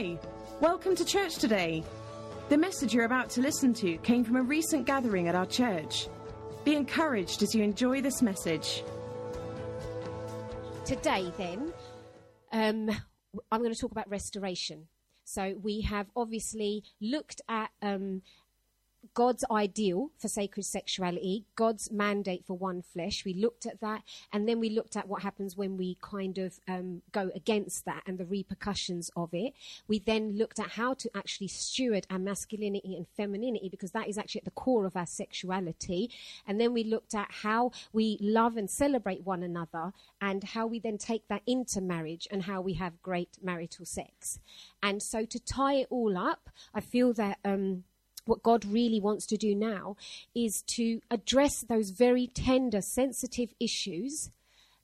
Hi, welcome to church today. The message you're about to listen to came from a recent gathering at our church. Be encouraged as you enjoy this message. Today, then, um, I'm going to talk about restoration. So, we have obviously looked at um, God's ideal for sacred sexuality, God's mandate for one flesh. We looked at that, and then we looked at what happens when we kind of um, go against that and the repercussions of it. We then looked at how to actually steward our masculinity and femininity because that is actually at the core of our sexuality. And then we looked at how we love and celebrate one another and how we then take that into marriage and how we have great marital sex. And so to tie it all up, I feel that. Um, what God really wants to do now is to address those very tender, sensitive issues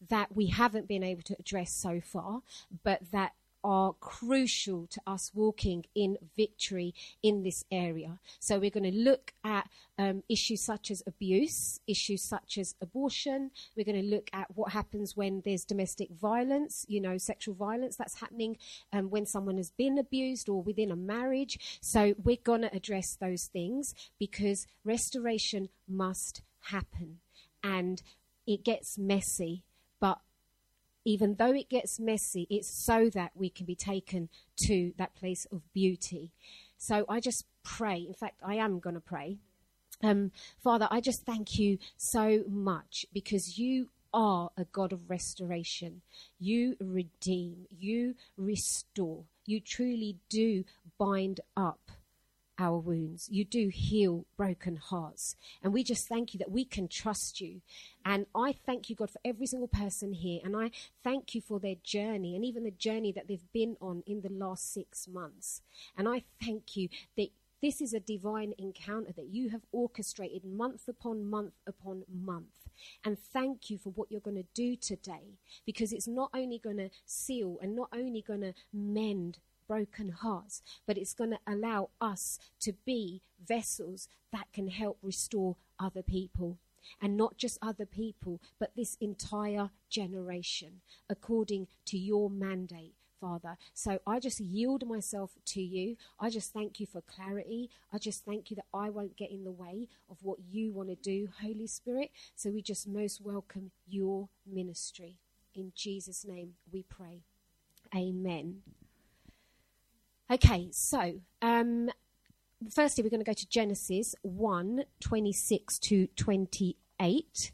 that we haven't been able to address so far, but that are crucial to us walking in victory in this area. So, we're going to look at um, issues such as abuse, issues such as abortion. We're going to look at what happens when there's domestic violence, you know, sexual violence that's happening um, when someone has been abused or within a marriage. So, we're going to address those things because restoration must happen. And it gets messy, but even though it gets messy, it's so that we can be taken to that place of beauty. So I just pray. In fact, I am going to pray. Um, Father, I just thank you so much because you are a God of restoration. You redeem, you restore, you truly do bind up our wounds. You do heal broken hearts. And we just thank you that we can trust you. And I thank you, God, for every single person here. And I thank you for their journey and even the journey that they've been on in the last six months. And I thank you that this is a divine encounter that you have orchestrated month upon month upon month. And thank you for what you're going to do today because it's not only going to seal and not only going to mend broken hearts, but it's going to allow us to be vessels that can help restore other people. And not just other people, but this entire generation, according to your mandate, Father. So I just yield myself to you. I just thank you for clarity. I just thank you that I won't get in the way of what you want to do, Holy Spirit. So we just most welcome your ministry. In Jesus' name we pray. Amen. Okay, so um, firstly, we're going to go to Genesis 1 26 to 28.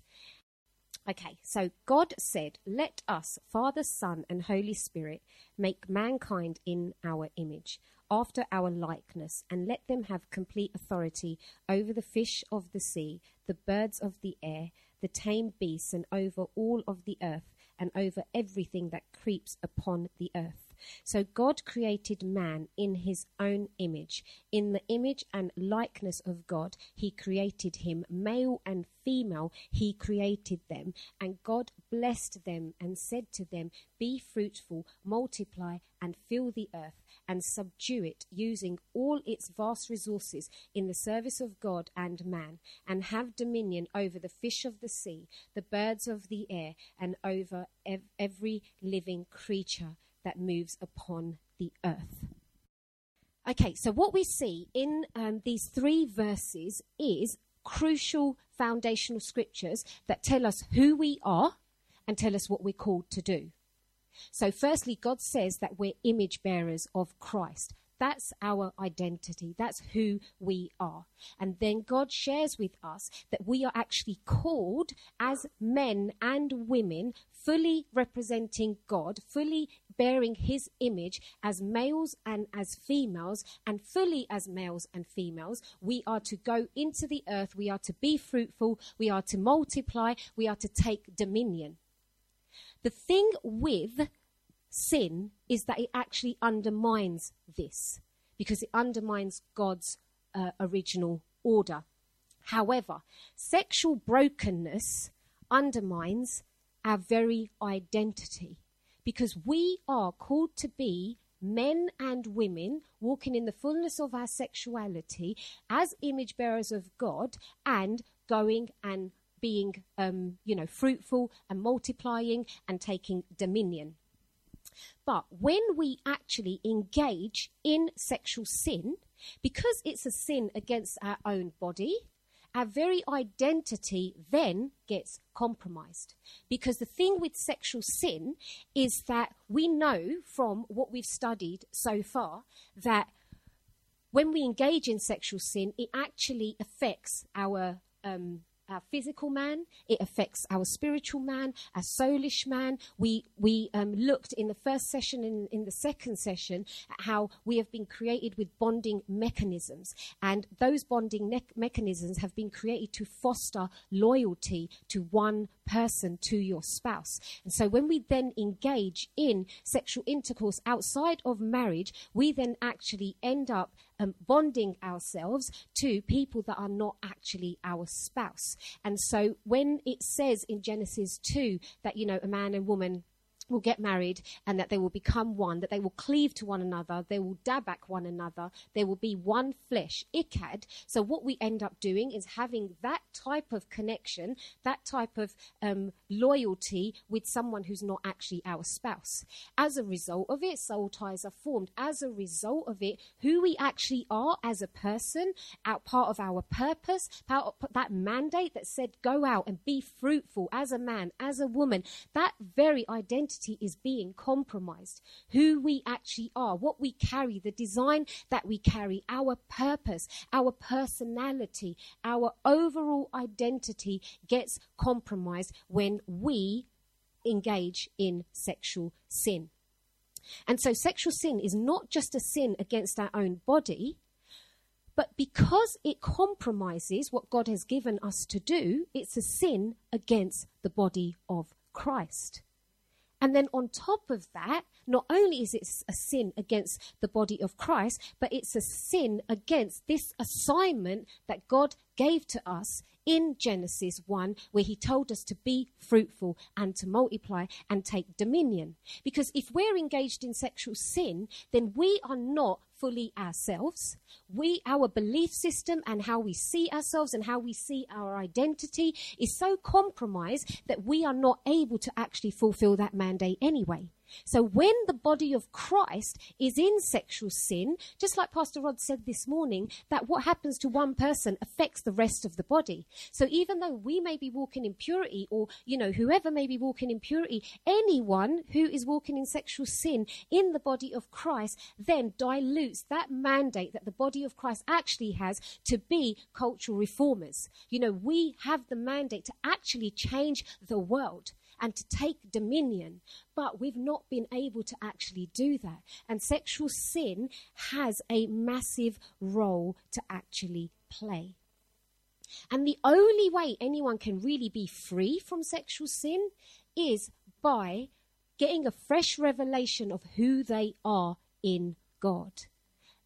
Okay, so God said, Let us, Father, Son, and Holy Spirit, make mankind in our image, after our likeness, and let them have complete authority over the fish of the sea, the birds of the air, the tame beasts, and over all of the earth, and over everything that creeps upon the earth. So God created man in his own image. In the image and likeness of God, he created him. Male and female, he created them. And God blessed them and said to them, Be fruitful, multiply, and fill the earth and subdue it, using all its vast resources in the service of God and man, and have dominion over the fish of the sea, the birds of the air, and over ev- every living creature that moves upon the earth. Okay, so what we see in um, these three verses is crucial foundational scriptures that tell us who we are and tell us what we're called to do. So, firstly, God says that we're image bearers of Christ. That's our identity. That's who we are. And then God shares with us that we are actually called as men and women, fully representing God, fully bearing his image as males and as females, and fully as males and females. We are to go into the earth. We are to be fruitful. We are to multiply. We are to take dominion. The thing with sin is that it actually undermines this because it undermines God's uh, original order. However, sexual brokenness undermines our very identity because we are called to be men and women walking in the fullness of our sexuality as image bearers of God and going and being, um, you know, fruitful and multiplying and taking dominion. But when we actually engage in sexual sin, because it's a sin against our own body, our very identity then gets compromised. Because the thing with sexual sin is that we know from what we've studied so far that when we engage in sexual sin, it actually affects our um, our physical man, it affects our spiritual man, our soulish man. We, we um, looked in the first session and in, the second session at how we have been created with bonding mechanisms. And those bonding ne- mechanisms have been created to foster loyalty to one person, to your spouse. And so when we then engage in sexual intercourse outside of marriage, we then actually end up um, bonding ourselves to people that are not actually our spouse. And so when it says in Genesis 2 that, you know, a man and woman will get married and that they will become one, that they will cleave to one another, they will dabak one another, there will be one flesh, echad. So what we end up doing is having that type of connection, that type of um, loyalty with someone who's not actually our spouse. As a result of it, soul ties are formed. As a result of it, who we actually are as a person, our part of our purpose, part of that mandate that said go out and be fruitful as a man, as a woman, that very identity identity is being compromised. Who we actually are, what we carry, the design that we carry, our purpose, our personality, our overall identity gets compromised when we engage in sexual sin. And so sexual sin is not just a sin against our own body, but because it compromises what God has given us to do, it's a sin against the body of Christ. And then on top of that, not only is it a sin against the body of Christ, but it's a sin against this assignment that God gave to us in Genesis 1, where he told us to be fruitful and to multiply and take dominion. Because if we're engaged in sexual sin, then we are not fully ourselves. We, our belief system and how we see ourselves and how we see our identity is so compromised that we are not able to actually fulfill that mandate anyway. So when the body of Christ is in sexual sin, just like Pastor Rod said this morning, that what happens to one person affects the rest of the body. So even though we may be walking in purity or, you know, whoever may be walking in purity, anyone who is walking in sexual sin in the body of Christ then dilutes that mandate that the body of Christ actually has to be cultural reformers. You know, we have the mandate to actually change the world and to take dominion, but we've not been able to actually do that. And sexual sin has a massive role to actually play. And the only way anyone can really be free from sexual sin is by getting a fresh revelation of who they are in God.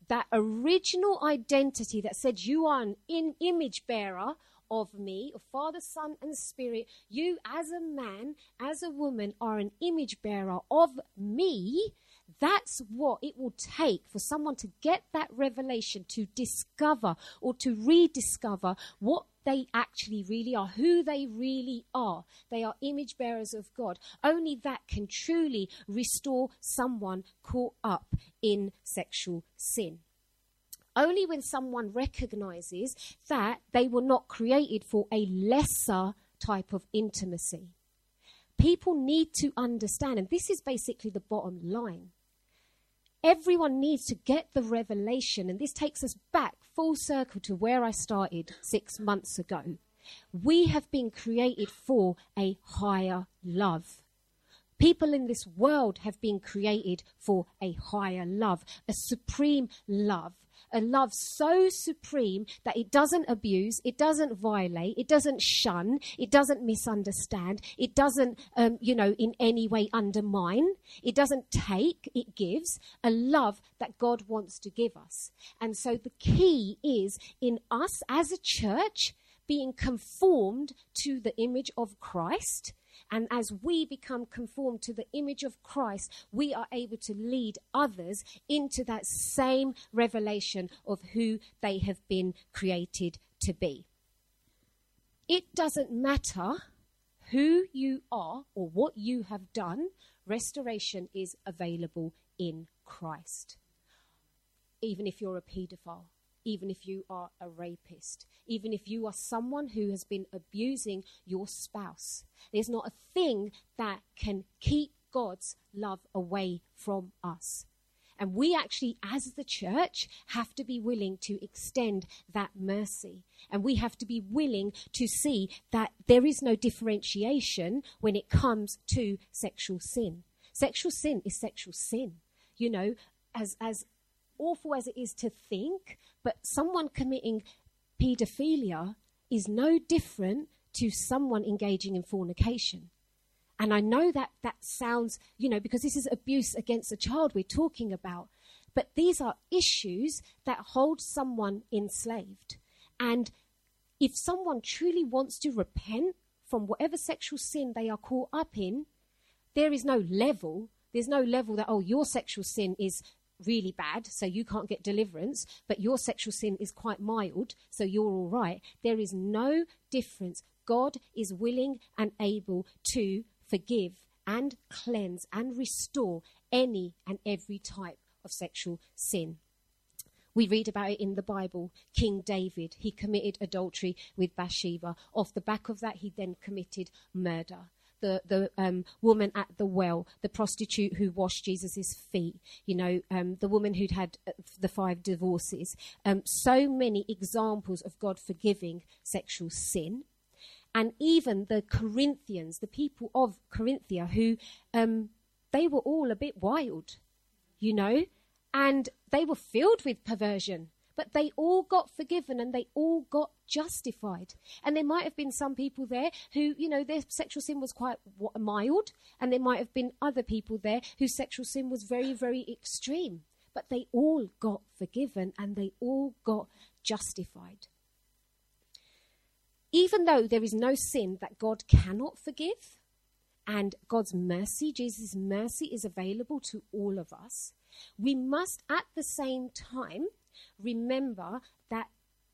That original identity that said you are an in image bearer of me, of Father, Son, and Spirit. You, as a man, as a woman, are an image bearer of me. That's what it will take for someone to get that revelation, to discover or to rediscover what they actually really are, who they really are. They are image bearers of God. Only that can truly restore someone caught up in sexual sin only when someone recognizes that they were not created for a lesser type of intimacy. People need to understand, and this is basically the bottom line. Everyone needs to get the revelation, and this takes us back full circle to where I started six months ago. We have been created for a higher love. People in this world have been created for a higher love, a supreme love a love so supreme that it doesn't abuse, it doesn't violate, it doesn't shun, it doesn't misunderstand, it doesn't, um, you know, in any way undermine, it doesn't take, it gives a love that God wants to give us. And so the key is in us as a church being conformed to the image of Christ and as we become conformed to the image of Christ, we are able to lead others into that same revelation of who they have been created to be. It doesn't matter who you are or what you have done, Restoration is available in Christ. Even if you're a paedophile, even if you are a rapist, even if you are someone who has been abusing your spouse, there's not a thing that can keep God's love away from us. And we actually, as the church, have to be willing to extend that mercy. And we have to be willing to see that there is no differentiation when it comes to sexual sin. Sexual sin is sexual sin. You know, as, as awful as it is to think, but someone committing paedophilia is no different to someone engaging in fornication. And I know that that sounds, you know, because this is abuse against a child we're talking about. But these are issues that hold someone enslaved. And if someone truly wants to repent from whatever sexual sin they are caught up in, there is no level. There's no level that, oh, your sexual sin is really bad, so you can't get deliverance, but your sexual sin is quite mild, so you're all right. There is no difference. God is willing and able to forgive and cleanse and restore any and every type of sexual sin. We read about it in the Bible. King David, he committed adultery with Bathsheba. Off the back of that, he then committed murder. The, the um, woman at the well, the prostitute who washed Jesus' feet, you know, um, the woman who'd had uh, the five divorces. Um, so many examples of God forgiving sexual sin and even the Corinthians, the people of Corinthia, who um, they were all a bit wild, you know, and they were filled with perversion. But they all got forgiven and they all got justified. And there might have been some people there who, you know, their sexual sin was quite mild, and there might have been other people there whose sexual sin was very, very extreme. But they all got forgiven and they all got justified even though there is no sin that God cannot forgive, and God's mercy, Jesus' mercy, is available to all of us, we must at the same time remember that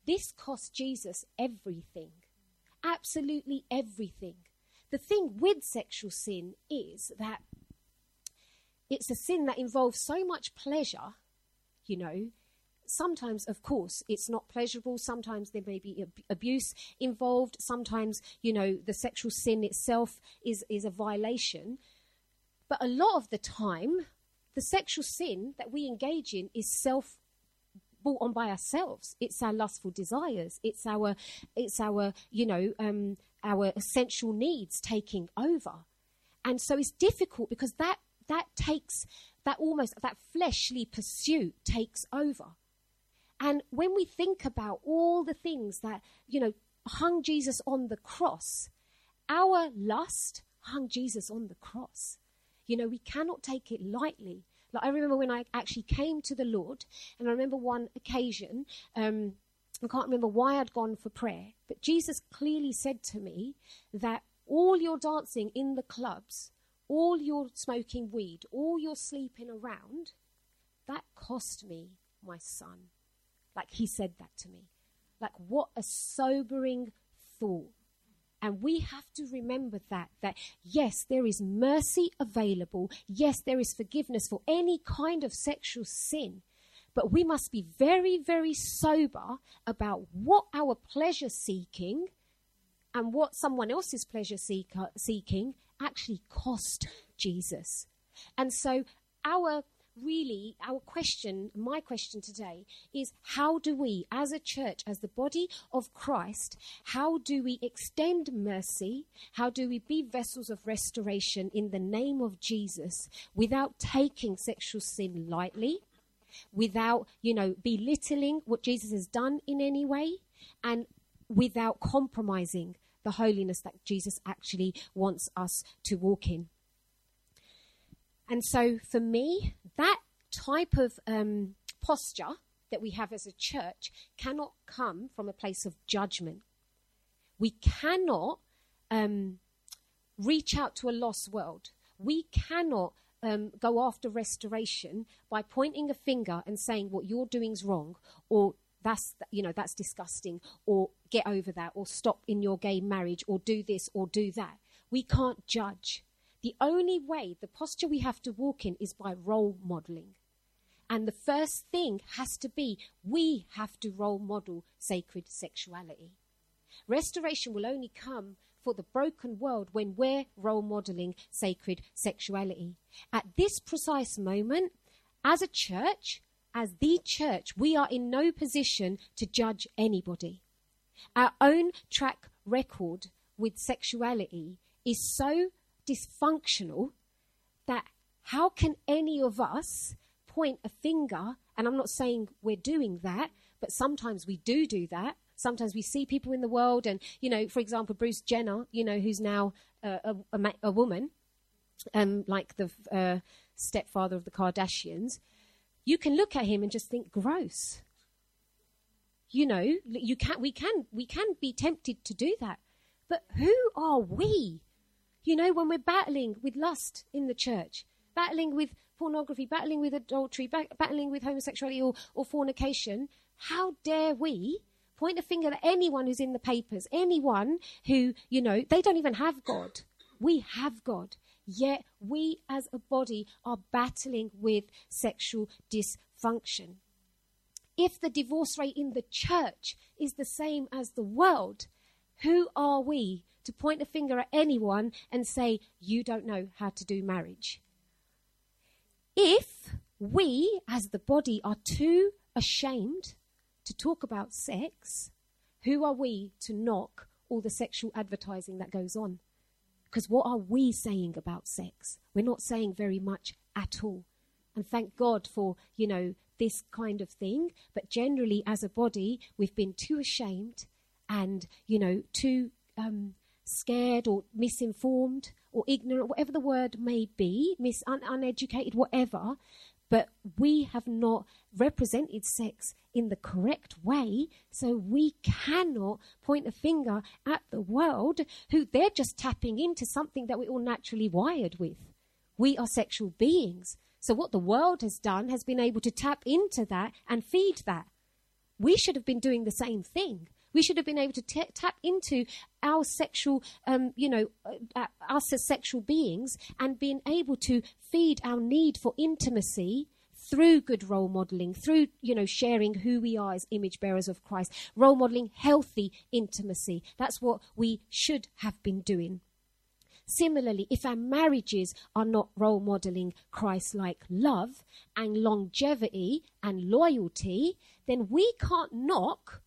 this cost Jesus everything. Absolutely everything. The thing with sexual sin is that it's a sin that involves so much pleasure, you know, sometimes, of course, it's not pleasurable. Sometimes there may be ab- abuse involved. Sometimes, you know, the sexual sin itself is, is a violation. But a lot of the time, the sexual sin that we engage in is self brought on by ourselves. It's our lustful desires. It's our, it's our, you know, um, our essential needs taking over. And so it's difficult because that that takes that almost that fleshly pursuit takes over. And when we think about all the things that, you know, hung Jesus on the cross, our lust hung Jesus on the cross. You know, we cannot take it lightly. Like I remember when I actually came to the Lord, and I remember one occasion, um, I can't remember why I'd gone for prayer, but Jesus clearly said to me that all your dancing in the clubs, all your smoking weed, all your sleeping around, that cost me my son. Like he said that to me. Like what a sobering thought. And we have to remember that, that yes, there is mercy available. Yes, there is forgiveness for any kind of sexual sin. But we must be very, very sober about what our pleasure seeking and what someone else's pleasure seeker, seeking actually cost Jesus. And so our really, our question, my question today is how do we, as a church, as the body of Christ, how do we extend mercy? How do we be vessels of restoration in the name of Jesus without taking sexual sin lightly? Without, you know, belittling what Jesus has done in any way, and without compromising the holiness that Jesus actually wants us to walk in. And so for me, that type of um, posture that we have as a church cannot come from a place of judgment. We cannot um, reach out to a lost world. We cannot um, go after restoration by pointing a finger and saying what you're doing is wrong, or that's you know that's disgusting, or get over that, or stop in your gay marriage, or do this or do that. We can't judge. The only way, the posture we have to walk in is by role modeling. And the first thing has to be we have to role model sacred sexuality. Restoration will only come for the broken world when we're role modeling sacred sexuality. At this precise moment, as a church, as the church, we are in no position to judge anybody. Our own track record with sexuality is so dysfunctional that how can any of us point a finger? And I'm not saying we're doing that, but sometimes we do do that. Sometimes we see people in the world, and, you know, for example, Bruce Jenner, you know, who's now uh, a, a, a, woman, um, like the uh, stepfather of the Kardashians, you can look at him and just think, gross. You know, you can, we, can, we can be tempted to do that. But who are we? You know, when we're battling with lust in the church, battling with pornography, battling with adultery, battling with homosexuality or, or fornication, how dare we point a finger at anyone who's in the papers, anyone who, you know, they don't even have God. We have God. Yet we as a body are battling with sexual dysfunction. If the divorce rate in the church is the same as the world, who are we to point a finger at anyone and say, you don't know how to do marriage? If we as the body are too ashamed to talk about sex, who are we to knock all the sexual advertising that goes on? Because what are we saying about sex? We're not saying very much at all. And thank God for, you know, this kind of thing. But generally, as a body, we've been too ashamed and, you know, too um, scared or misinformed or ignorant, whatever the word may be, mis- un- uneducated, whatever. But we have not represented sex in the correct way, so we cannot point a finger at the world who they're just tapping into something that we're all naturally wired with. We are sexual beings. So what the world has done has been able to tap into that and feed that. We should have been doing the same thing. We should have been able to t- tap into our sexual, um, you know, uh, uh, us as sexual beings and being able to feed our need for intimacy through good role modeling, through, you know, sharing who we are as image bearers of Christ, role modeling healthy intimacy. That's what we should have been doing. Similarly, if our marriages are not role modeling Christ like love and longevity and loyalty, then we can't knock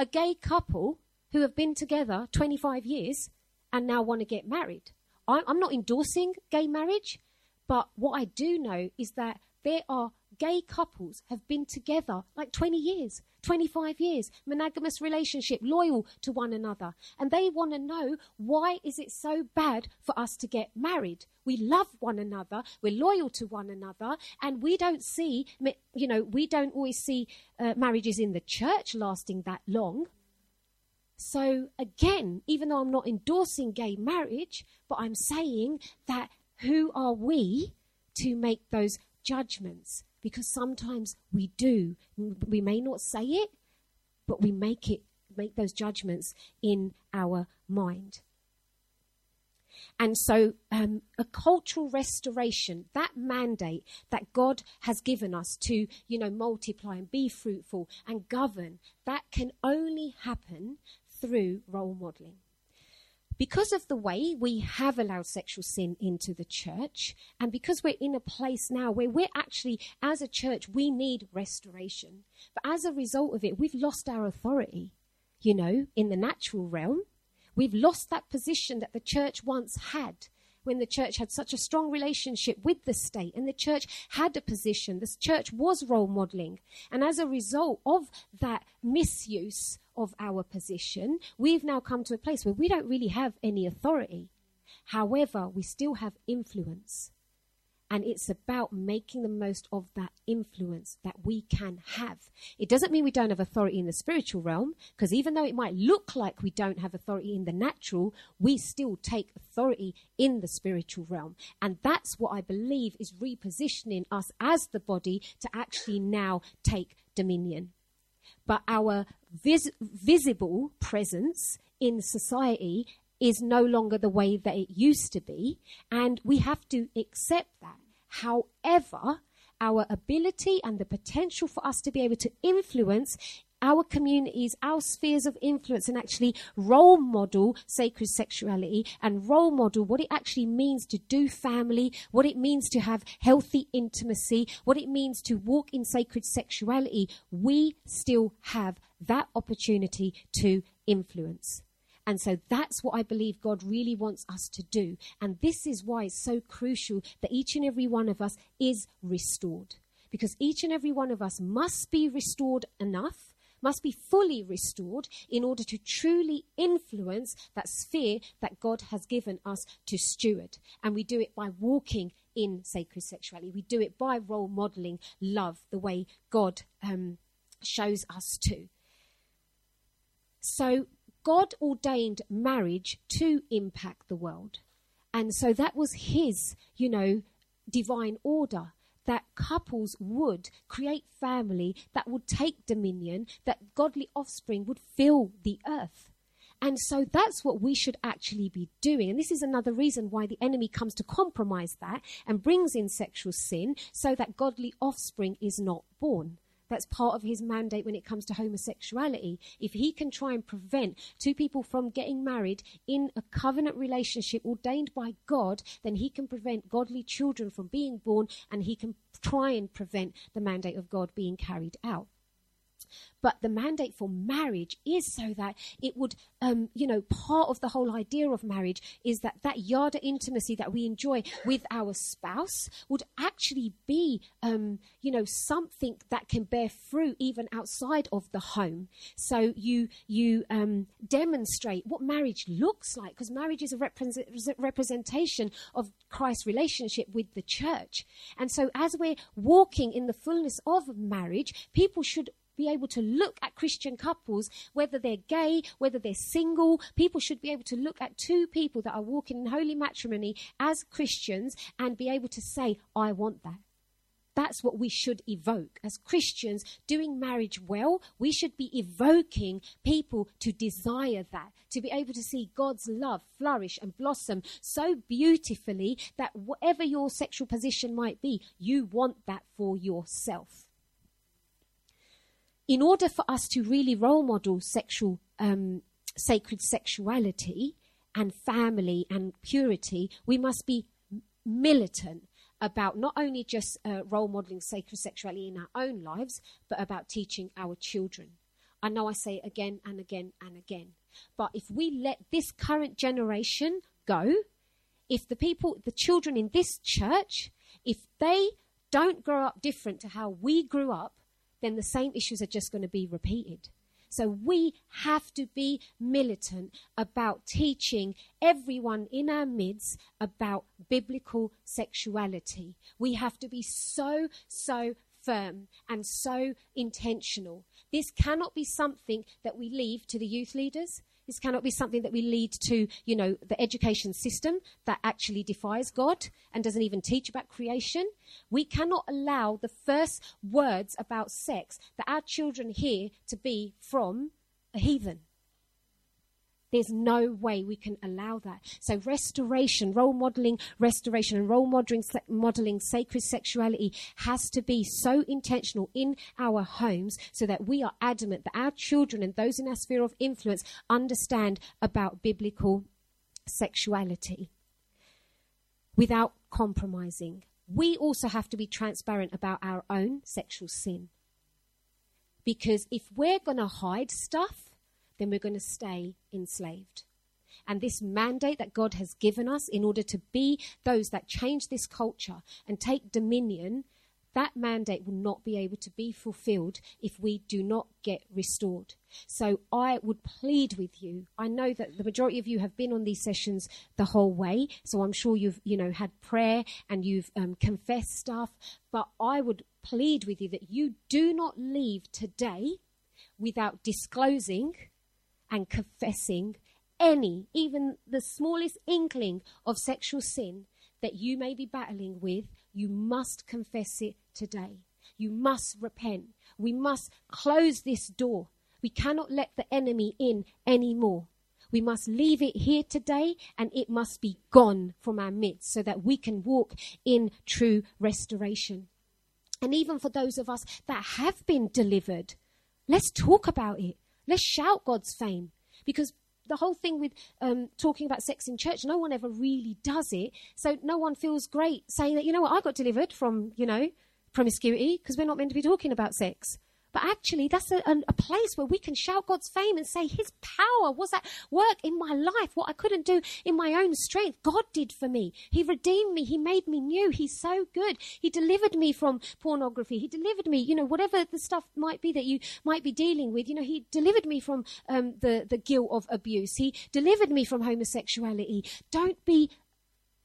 a gay couple who have been together 25 years and now want to get married. I'm not endorsing gay marriage, but what I do know is that there are gay couples have been together like 20 years, 25 years, monogamous relationship, loyal to one another. And they want to know why is it so bad for us to get married? We love one another, we're loyal to one another, and we don't see, you know, we don't always see uh, marriages in the church lasting that long. So again, even though I'm not endorsing gay marriage, but I'm saying that who are we to make those judgments? Because sometimes we do. We may not say it, but we make it make those judgments in our mind. And so, um, a cultural restoration, that mandate that God has given us to, you know, multiply and be fruitful and govern, that can only happen through role modeling because of the way we have allowed sexual sin into the church, and because we're in a place now where we're actually, as a church, we need restoration. But as a result of it, we've lost our authority, you know, in the natural realm. We've lost that position that the church once had when the church had such a strong relationship with the state and the church had a position. The church was role modeling. And as a result of that misuse of our position, we've now come to a place where we don't really have any authority. However, we still have influence. And it's about making the most of that influence that we can have. It doesn't mean we don't have authority in the spiritual realm, because even though it might look like we don't have authority in the natural, we still take authority in the spiritual realm. And that's what I believe is repositioning us as the body to actually now take dominion. But our vis- visible presence in society is no longer the way that it used to be, and we have to accept that. However, our ability and the potential for us to be able to influence our communities, our spheres of influence, and actually role model sacred sexuality and role model what it actually means to do family, what it means to have healthy intimacy, what it means to walk in sacred sexuality, we still have that opportunity to influence. And so that's what I believe God really wants us to do. And this is why it's so crucial that each and every one of us is restored. Because each and every one of us must be restored enough must be fully restored in order to truly influence that sphere that God has given us to steward. And we do it by walking in sacred sexuality. We do it by role modeling love the way God um, shows us to. So, God ordained marriage to impact the world. And so that was his, you know, divine order that couples would create family that would take dominion, that godly offspring would fill the earth. And so that's what we should actually be doing. And this is another reason why the enemy comes to compromise that and brings in sexual sin so that godly offspring is not born. That's part of his mandate when it comes to homosexuality. If he can try and prevent two people from getting married in a covenant relationship ordained by God, then he can prevent godly children from being born and he can try and prevent the mandate of God being carried out. But the mandate for marriage is so that it would, um, you know, part of the whole idea of marriage is that that yard of intimacy that we enjoy with our spouse would actually be, um, you know, something that can bear fruit even outside of the home. So you you um, demonstrate what marriage looks like because marriage is a represent- representation of Christ's relationship with the church. And so as we're walking in the fullness of marriage, people should be able to look at Christian couples, whether they're gay, whether they're single. People should be able to look at two people that are walking in holy matrimony as Christians and be able to say, I want that. That's what we should evoke. As Christians doing marriage well, we should be evoking people to desire that, to be able to see God's love flourish and blossom so beautifully that whatever your sexual position might be, you want that for yourself in order for us to really role model sexual, um, sacred sexuality and family and purity, we must be militant about not only just uh, role modeling sacred sexuality in our own lives, but about teaching our children. I know I say it again and again and again, but if we let this current generation go, if the people, the children in this church, if they don't grow up different to how we grew up, then the same issues are just going to be repeated. So we have to be militant about teaching everyone in our midst about biblical sexuality. We have to be so, so firm and so intentional. This cannot be something that we leave to the youth leaders. This cannot be something that we lead to, you know, the education system that actually defies God and doesn't even teach about creation. We cannot allow the first words about sex that our children hear to be from a heathen. There's no way we can allow that. So restoration, role modeling, restoration and role modeling, modeling sacred sexuality has to be so intentional in our homes so that we are adamant that our children and those in our sphere of influence understand about biblical sexuality without compromising. We also have to be transparent about our own sexual sin. Because if we're going to hide stuff, then we're going to stay enslaved. And this mandate that God has given us in order to be those that change this culture and take dominion, that mandate will not be able to be fulfilled if we do not get restored. So I would plead with you. I know that the majority of you have been on these sessions the whole way, so I'm sure you've you know had prayer and you've um, confessed stuff. But I would plead with you that you do not leave today without disclosing and confessing any, even the smallest inkling of sexual sin that you may be battling with, you must confess it today. You must repent. We must close this door. We cannot let the enemy in anymore. We must leave it here today and it must be gone from our midst so that we can walk in true restoration. And even for those of us that have been delivered, let's talk about it. Let's shout God's fame because the whole thing with um, talking about sex in church, no one ever really does it. So no one feels great saying that, you know what, I got delivered from, you know, promiscuity because we're not meant to be talking about sex. But actually, that's a, a, place where we can shout God's fame and say, His power was at work in my life. What I couldn't do in my own strength, God did for me. He redeemed me. He made me new. He's so good. He delivered me from pornography. He delivered me, you know, whatever the stuff might be that you might be dealing with. You know, He delivered me from um, the, the guilt of abuse. He delivered me from homosexuality. Don't be,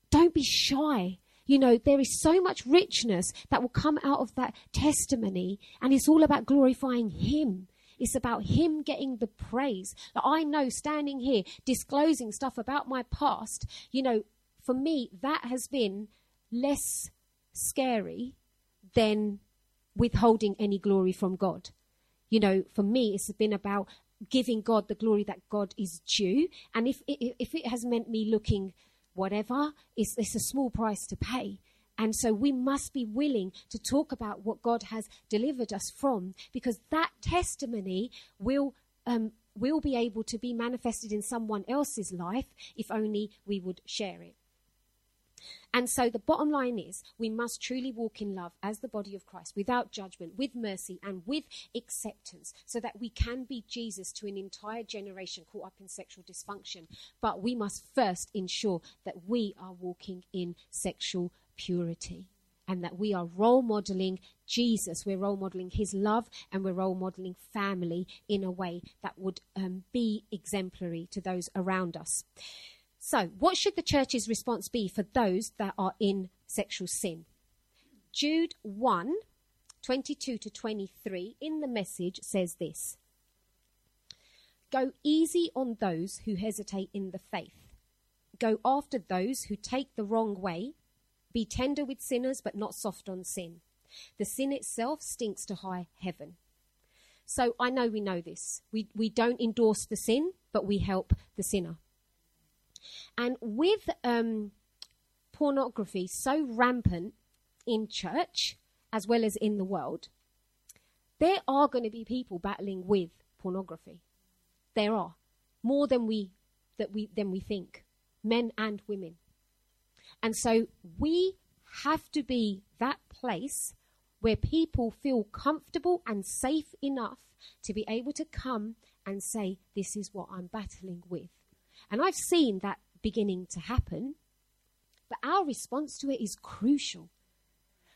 don't be shy you know, there is so much richness that will come out of that testimony, and it's all about glorifying Him. It's about Him getting the praise. Like I know standing here disclosing stuff about my past, you know, for me, that has been less scary than withholding any glory from God. You know, for me, it's been about giving God the glory that God is due. And if it, if it has meant me looking whatever, it's, it's a small price to pay. And so we must be willing to talk about what God has delivered us from because that testimony will, um, will be able to be manifested in someone else's life if only we would share it. And so the bottom line is we must truly walk in love as the body of Christ without judgment, with mercy, and with acceptance so that we can be Jesus to an entire generation caught up in sexual dysfunction. But we must first ensure that we are walking in sexual purity and that we are role modeling Jesus. We're role modeling his love and we're role modeling family in a way that would um, be exemplary to those around us. So, what should the church's response be for those that are in sexual sin? Jude 1 22 to 23 in the message says this Go easy on those who hesitate in the faith. Go after those who take the wrong way. Be tender with sinners, but not soft on sin. The sin itself stinks to high heaven. So I know we know this. We, we don't endorse the sin, but we help the sinner. And with um, pornography so rampant in church as well as in the world, there are going to be people battling with pornography. There are more than we that we than we think, men and women. And so we have to be that place where people feel comfortable and safe enough to be able to come and say, This is what I'm battling with. And I've seen that beginning to happen, but our response to it is crucial.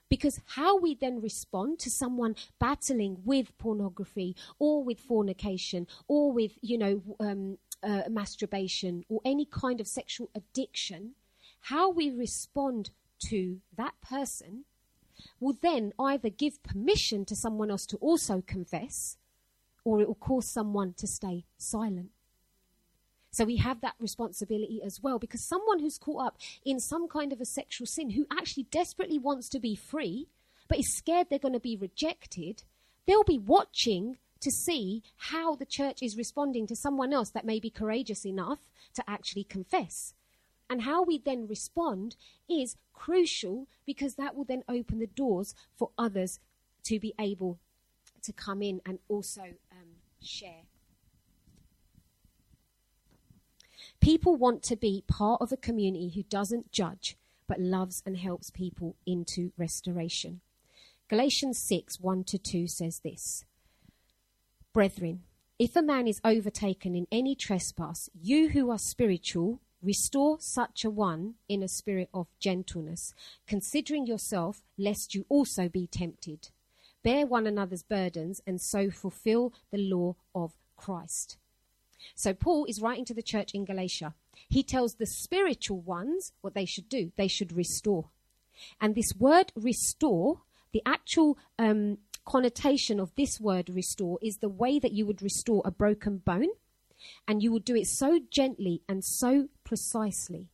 Because how we then respond to someone battling with pornography or with fornication or with, you know, um, uh, masturbation or any kind of sexual addiction, how we respond to that person will then either give permission to someone else to also confess or it will cause someone to stay silent. So we have that responsibility as well because someone who's caught up in some kind of a sexual sin who actually desperately wants to be free but is scared they're going to be rejected, they'll be watching to see how the church is responding to someone else that may be courageous enough to actually confess. And how we then respond is crucial because that will then open the doors for others to be able to come in and also um, share People want to be part of a community who doesn't judge but loves and helps people into restoration. Galatians 6 1 to 2 says this Brethren, if a man is overtaken in any trespass, you who are spiritual, restore such a one in a spirit of gentleness, considering yourself, lest you also be tempted. Bear one another's burdens, and so fulfill the law of Christ. So Paul is writing to the church in Galatia. He tells the spiritual ones what they should do. They should restore. And this word restore, the actual um, connotation of this word restore is the way that you would restore a broken bone. And you would do it so gently and so precisely.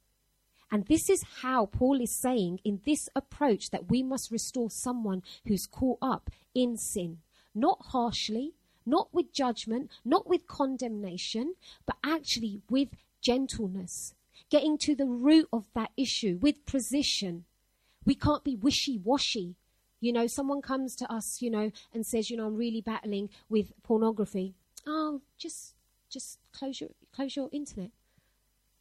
And this is how Paul is saying in this approach that we must restore someone who's caught up in sin, not harshly, not with judgment, not with condemnation, but actually with gentleness, getting to the root of that issue with precision. We can't be wishy washy. You know, someone comes to us, you know, and says, you know, I'm really battling with pornography. Oh, just just close your close your internet.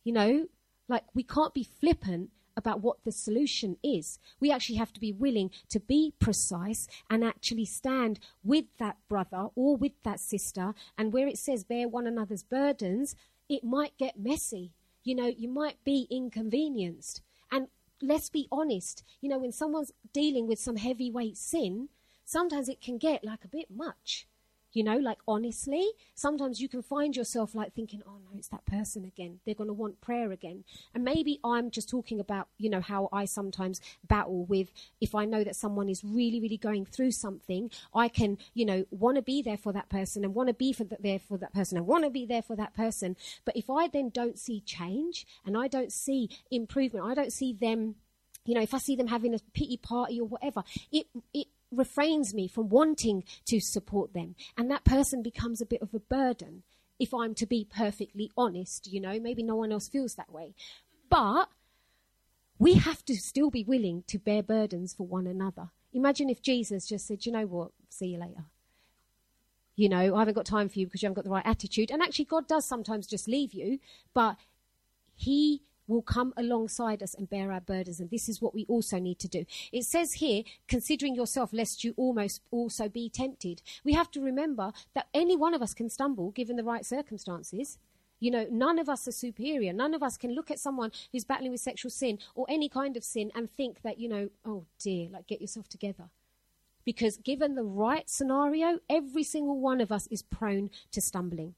You know, like we can't be flippant about what the solution is. We actually have to be willing to be precise and actually stand with that brother or with that sister. And where it says bear one another's burdens, it might get messy. You know, you might be inconvenienced. And let's be honest, you know, when someone's dealing with some heavyweight sin, sometimes it can get like a bit much. You know, like honestly, sometimes you can find yourself like thinking, oh no, it's that person again. They're going to want prayer again. And maybe I'm just talking about, you know, how I sometimes battle with if I know that someone is really, really going through something, I can, you know, want to be there for that person and want to be for the, there for that person and want to be there for that person. But if I then don't see change and I don't see improvement, I don't see them you know, if I see them having a pity party or whatever, it it refrains me from wanting to support them. And that person becomes a bit of a burden, if I'm to be perfectly honest. You know, maybe no one else feels that way. But we have to still be willing to bear burdens for one another. Imagine if Jesus just said, you know what, see you later. You know, I haven't got time for you because you haven't got the right attitude. And actually, God does sometimes just leave you, but He will come alongside us and bear our burdens. And this is what we also need to do. It says here, considering yourself, lest you almost also be tempted. We have to remember that any one of us can stumble given the right circumstances. You know, none of us are superior. None of us can look at someone who's battling with sexual sin or any kind of sin and think that, you know, oh dear, like get yourself together. Because given the right scenario, every single one of us is prone to stumbling.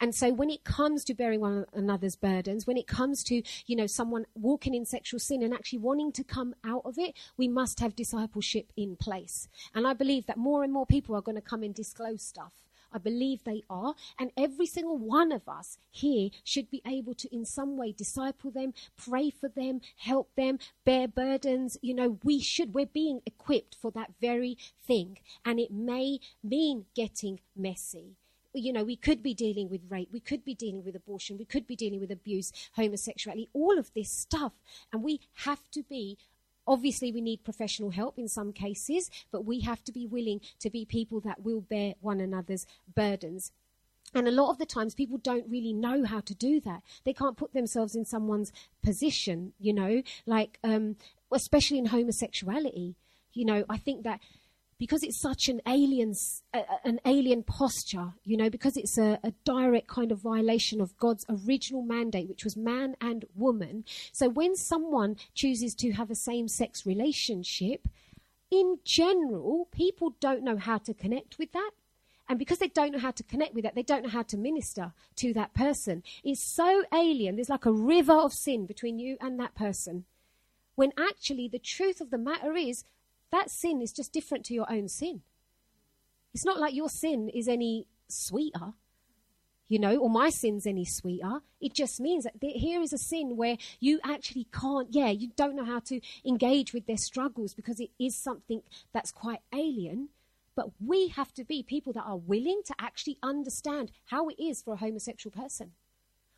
And so when it comes to bearing one another's burdens, when it comes to, you know, someone walking in sexual sin and actually wanting to come out of it, we must have discipleship in place. And I believe that more and more people are going to come and disclose stuff. I believe they are. And every single one of us here should be able to, in some way, disciple them, pray for them, help them, bear burdens. You know, we should, we're being equipped for that very thing. And it may mean getting messy you know, we could be dealing with rape, we could be dealing with abortion, we could be dealing with abuse, homosexuality, all of this stuff. And we have to be Obviously, we need professional help in some cases, but we have to be willing to be people that will bear one another's burdens. And a lot of the times, people don't really know how to do that. They can't put themselves in someone's position, you know, like, um, especially in homosexuality. You know, I think that because it's such an alien, uh, an alien posture, you know, because it's a, a, direct kind of violation of God's original mandate, which was man and woman. So when someone chooses to have a same sex relationship, in general, people don't know how to connect with that. And because they don't know how to connect with that, they don't know how to minister to that person. It's so alien. There's like a river of sin between you and that person. When actually, the truth of the matter is, that sin is just different to your own sin. It's not like your sin is any sweeter, you know, or my sin's any sweeter. It just means that here is a sin where you actually can't, yeah, you don't know how to engage with their struggles because it is something that's quite alien. But we have to be people that are willing to actually understand how it is for a homosexual person.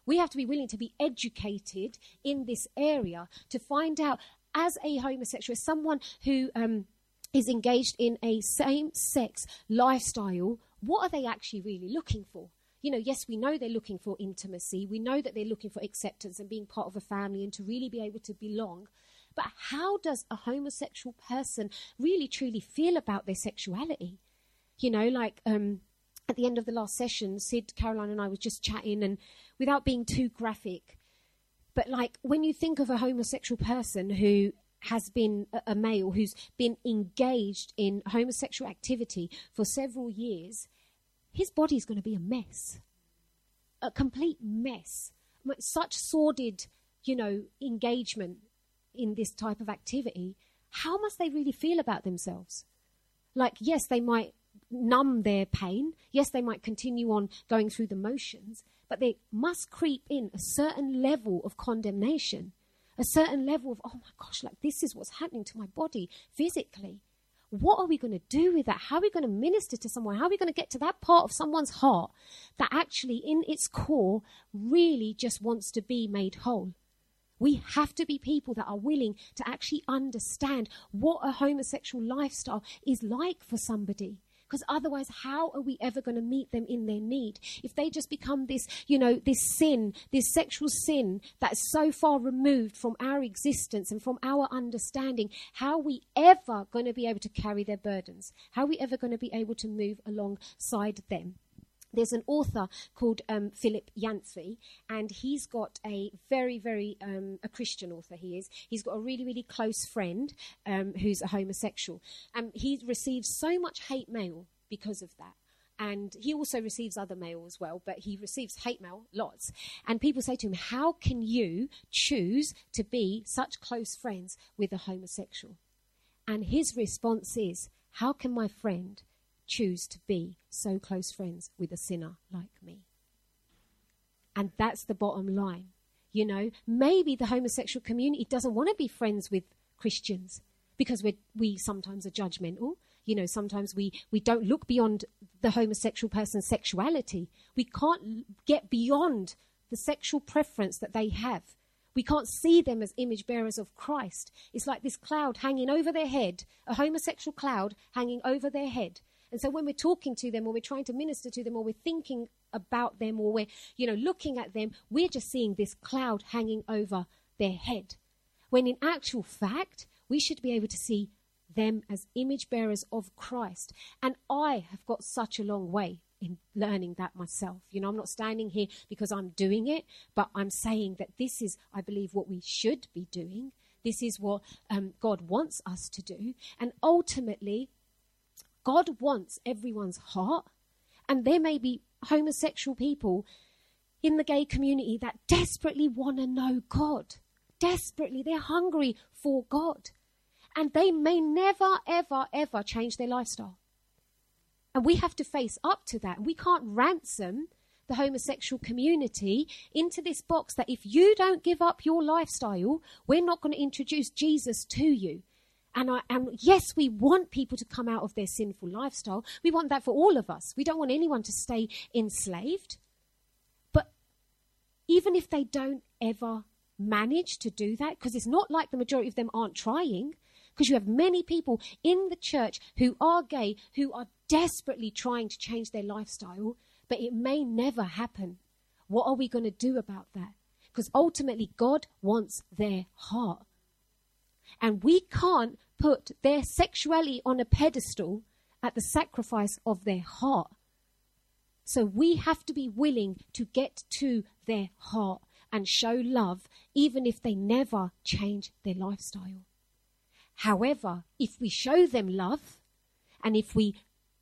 We have to be willing to be educated in this area to find out as a homosexual, as someone who um, is engaged in a same sex lifestyle, what are they actually really looking for? You know, yes, we know they're looking for intimacy. We know that they're looking for acceptance and being part of a family and to really be able to belong. But how does a homosexual person really truly feel about their sexuality? You know, like um, at the end of the last session, Sid, Caroline, and I was just chatting, and without being too graphic, but like when you think of a homosexual person who has been a, male who's been engaged in homosexual activity for several years, his body's going to be a mess. A complete mess. Such sordid, you know, engagement in this type of activity. How must they really feel about themselves? Like, yes, they might numb their pain. Yes, they might continue on going through the motions, but they must creep in a certain level of condemnation, a certain level of, oh my gosh, like this is what's happening to my body physically. what are we going to do with that? How are we going to minister to someone? How are we going to get to that part of someone's heart that actually, in its core, really just wants to be made whole? We have to be people that are willing to actually understand what a homosexual lifestyle is like for somebody. Because otherwise, how are we ever going to meet them in their need? If they just become this, you know, this sin, this sexual sin that's so far removed from our existence and from our understanding, how are we ever going to be able to carry their burdens? How are we ever going to be able to move alongside them? There's an author called um, Philip Yancey, and he's got a very, very um, a Christian author. He is. He's got a really, really close friend um, who's a homosexual, and he receives so much hate mail because of that. And he also receives other mail as well, but he receives hate mail lots. And people say to him, "How can you choose to be such close friends with a homosexual?" And his response is, "How can my friend?" Choose to be so close friends with a sinner like me. And that's the bottom line. You know, maybe the homosexual community doesn't want to be friends with Christians because we we sometimes are judgmental. You know, sometimes we, we don't look beyond the homosexual person's sexuality. We can't get beyond the sexual preference that they have. We can't see them as image bearers of Christ. It's like this cloud hanging over their head, a homosexual cloud hanging over their head. And so when we're talking to them or we're trying to minister to them or we're thinking about them or we're, you know, looking at them, we're just seeing this cloud hanging over their head. When in actual fact, we should be able to see them as image bearers of Christ. And I have got such a long way in learning that myself. You know, I'm not standing here because I'm doing it, but I'm saying that this is, I believe, what we should be doing. This is what um, God wants us to do. And ultimately, God wants everyone's heart. And there may be homosexual people in the gay community that desperately want to know God. Desperately. They're hungry for God. And they may never, ever, ever change their lifestyle. And we have to face up to that. We can't ransom the homosexual community into this box that if you don't give up your lifestyle, we're not going to introduce Jesus to you. And, I, and yes, we want people to come out of their sinful lifestyle. We want that for all of us. We don't want anyone to stay enslaved. But even if they don't ever manage to do that, because it's not like the majority of them aren't trying, because you have many people in the church who are gay who are desperately trying to change their lifestyle, but it may never happen. What are we going to do about that? Because ultimately, God wants their heart. And we can't put their sexuality on a pedestal at the sacrifice of their heart. So we have to be willing to get to their heart and show love, even if they never change their lifestyle. However, if we show them love and if we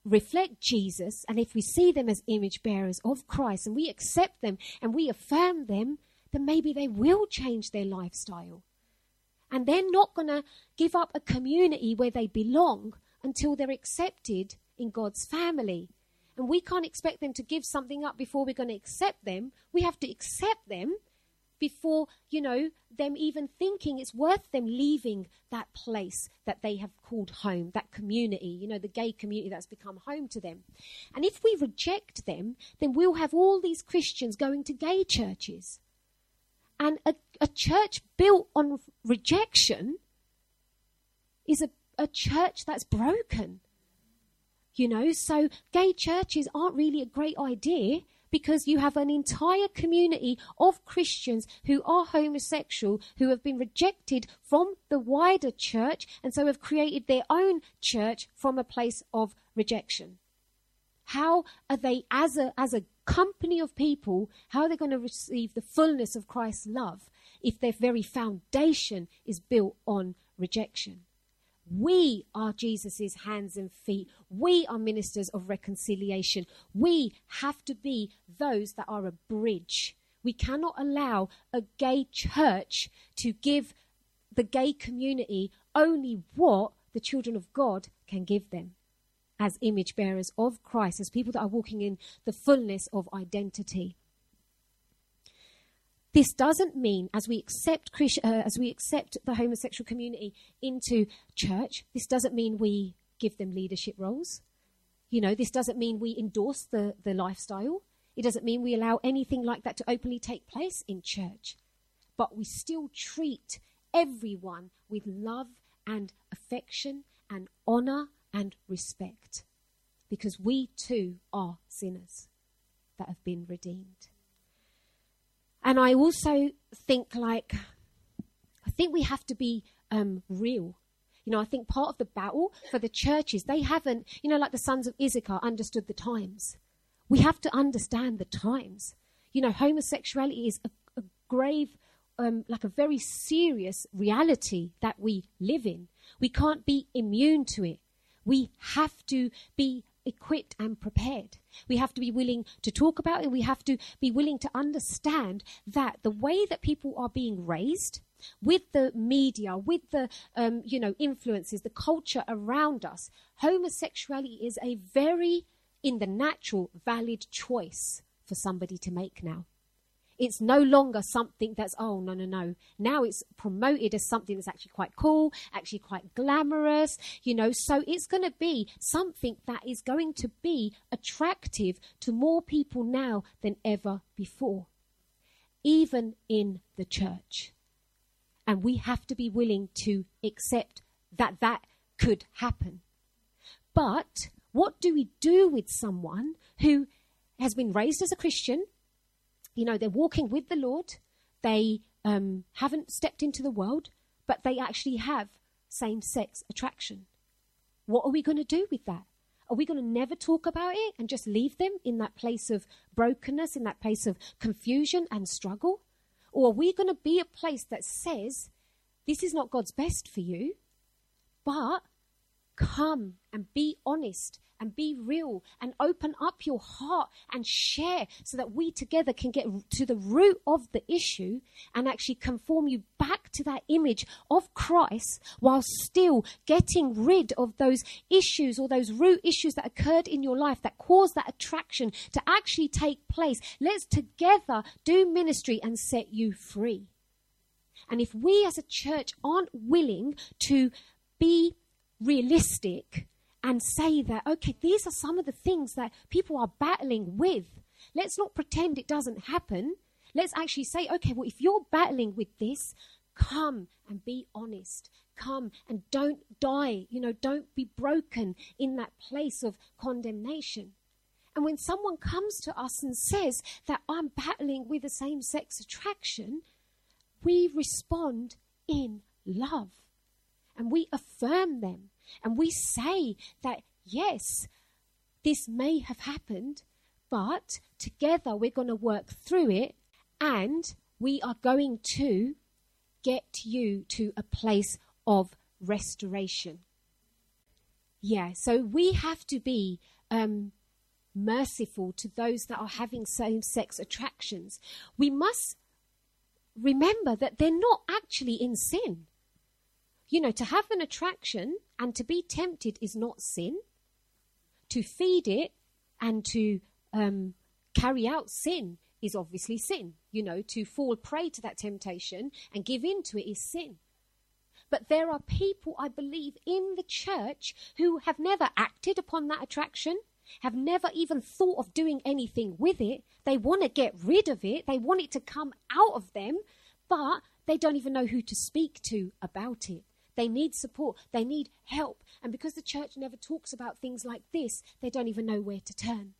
reflect Jesus and if we see them as image bearers of Christ and we accept them and we affirm them, then maybe they will change their lifestyle. And they're not going to give up a community where they belong until they're accepted in God's family. And we can't expect them to give something up before we're going to accept them. We have to accept them before, you know, them even thinking it's worth them leaving that place that they have called home, that community, you know, the gay community that's become home to them. And if we reject them, then we'll have all these Christians going to gay churches. And a, a church built on rejection is a, a church that's broken. You know, so gay churches aren't really a great idea because you have an entire community of Christians who are homosexual, who have been rejected from the wider church, and so have created their own church from a place of rejection. How are they, as a, as a company of people, how are they going to receive the fullness of Christ's love if their very foundation is built on rejection? We are Jesus' hands and feet. We are ministers of reconciliation. We have to be those that are a bridge. We cannot allow a gay church to give the gay community only what the children of God can give them as image bearers of Christ, as people that are walking in the fullness of identity. This doesn't mean, as we accept uh, as we accept the homosexual community into church, this doesn't mean we give them leadership roles. You know, this doesn't mean we endorse the, the lifestyle. It doesn't mean we allow anything like that to openly take place in church. But we still treat everyone with love and affection and honor and respect because we too are sinners that have been redeemed. And I also think, like, I think we have to be um, real. You know, I think part of the battle for the churches, they haven't, you know, like the sons of Issachar understood the times. We have to understand the times. You know, homosexuality is a, a grave, um, like a very serious reality that we live in. We can't be immune to it. We have to be equipped and prepared. We have to be willing to talk about it. We have to be willing to understand that the way that people are being raised with the media, with the um, you know influences, the culture around us, homosexuality is a very in the natural valid choice for somebody to make now. It's no longer something that's, oh, no, no, no. Now it's promoted as something that's actually quite cool, actually quite glamorous, you know. So it's going to be something that is going to be attractive to more people now than ever before, even in the church. And we have to be willing to accept that that could happen. But what do we do with someone who has been raised as a Christian? You know, they're walking with the Lord. They um, haven't stepped into the world, but they actually have same sex attraction. What are we going to do with that? Are we going to never talk about it and just leave them in that place of brokenness, in that place of confusion and struggle? Or are we going to be a place that says, this is not God's best for you, but come and be honest and be real and open up your heart and share so that we together can get to the root of the issue and actually conform you back to that image of Christ while still getting rid of those issues or those root issues that occurred in your life that caused that attraction to actually take place. Let's together do ministry and set you free. And if we as a church aren't willing to be realistic and say that, okay, these are some of the things that people are battling with. Let's not pretend it doesn't happen. Let's actually say, okay, well, if you're battling with this, come and be honest. Come and don't die. You know, don't be broken in that place of condemnation. And when someone comes to us and says that I'm battling with the same sex attraction, we respond in love and we affirm them and we say that, yes, this may have happened, but together we're going to work through it and we are going to get you to a place of restoration. Yeah, so we have to be um, merciful to those that are having same sex attractions. We must remember that they're not actually in sin. You know, to have an attraction and to be tempted is not sin. To feed it and to um, carry out sin is obviously sin. You know, to fall prey to that temptation and give in to it is sin. But there are people, I believe, in the church who have never acted upon that attraction, have never even thought of doing anything with it. They want to get rid of it, they want it to come out of them, but they don't even know who to speak to about it. They need support. They need help. And because the church never talks about things like this, they don't even know where to turn.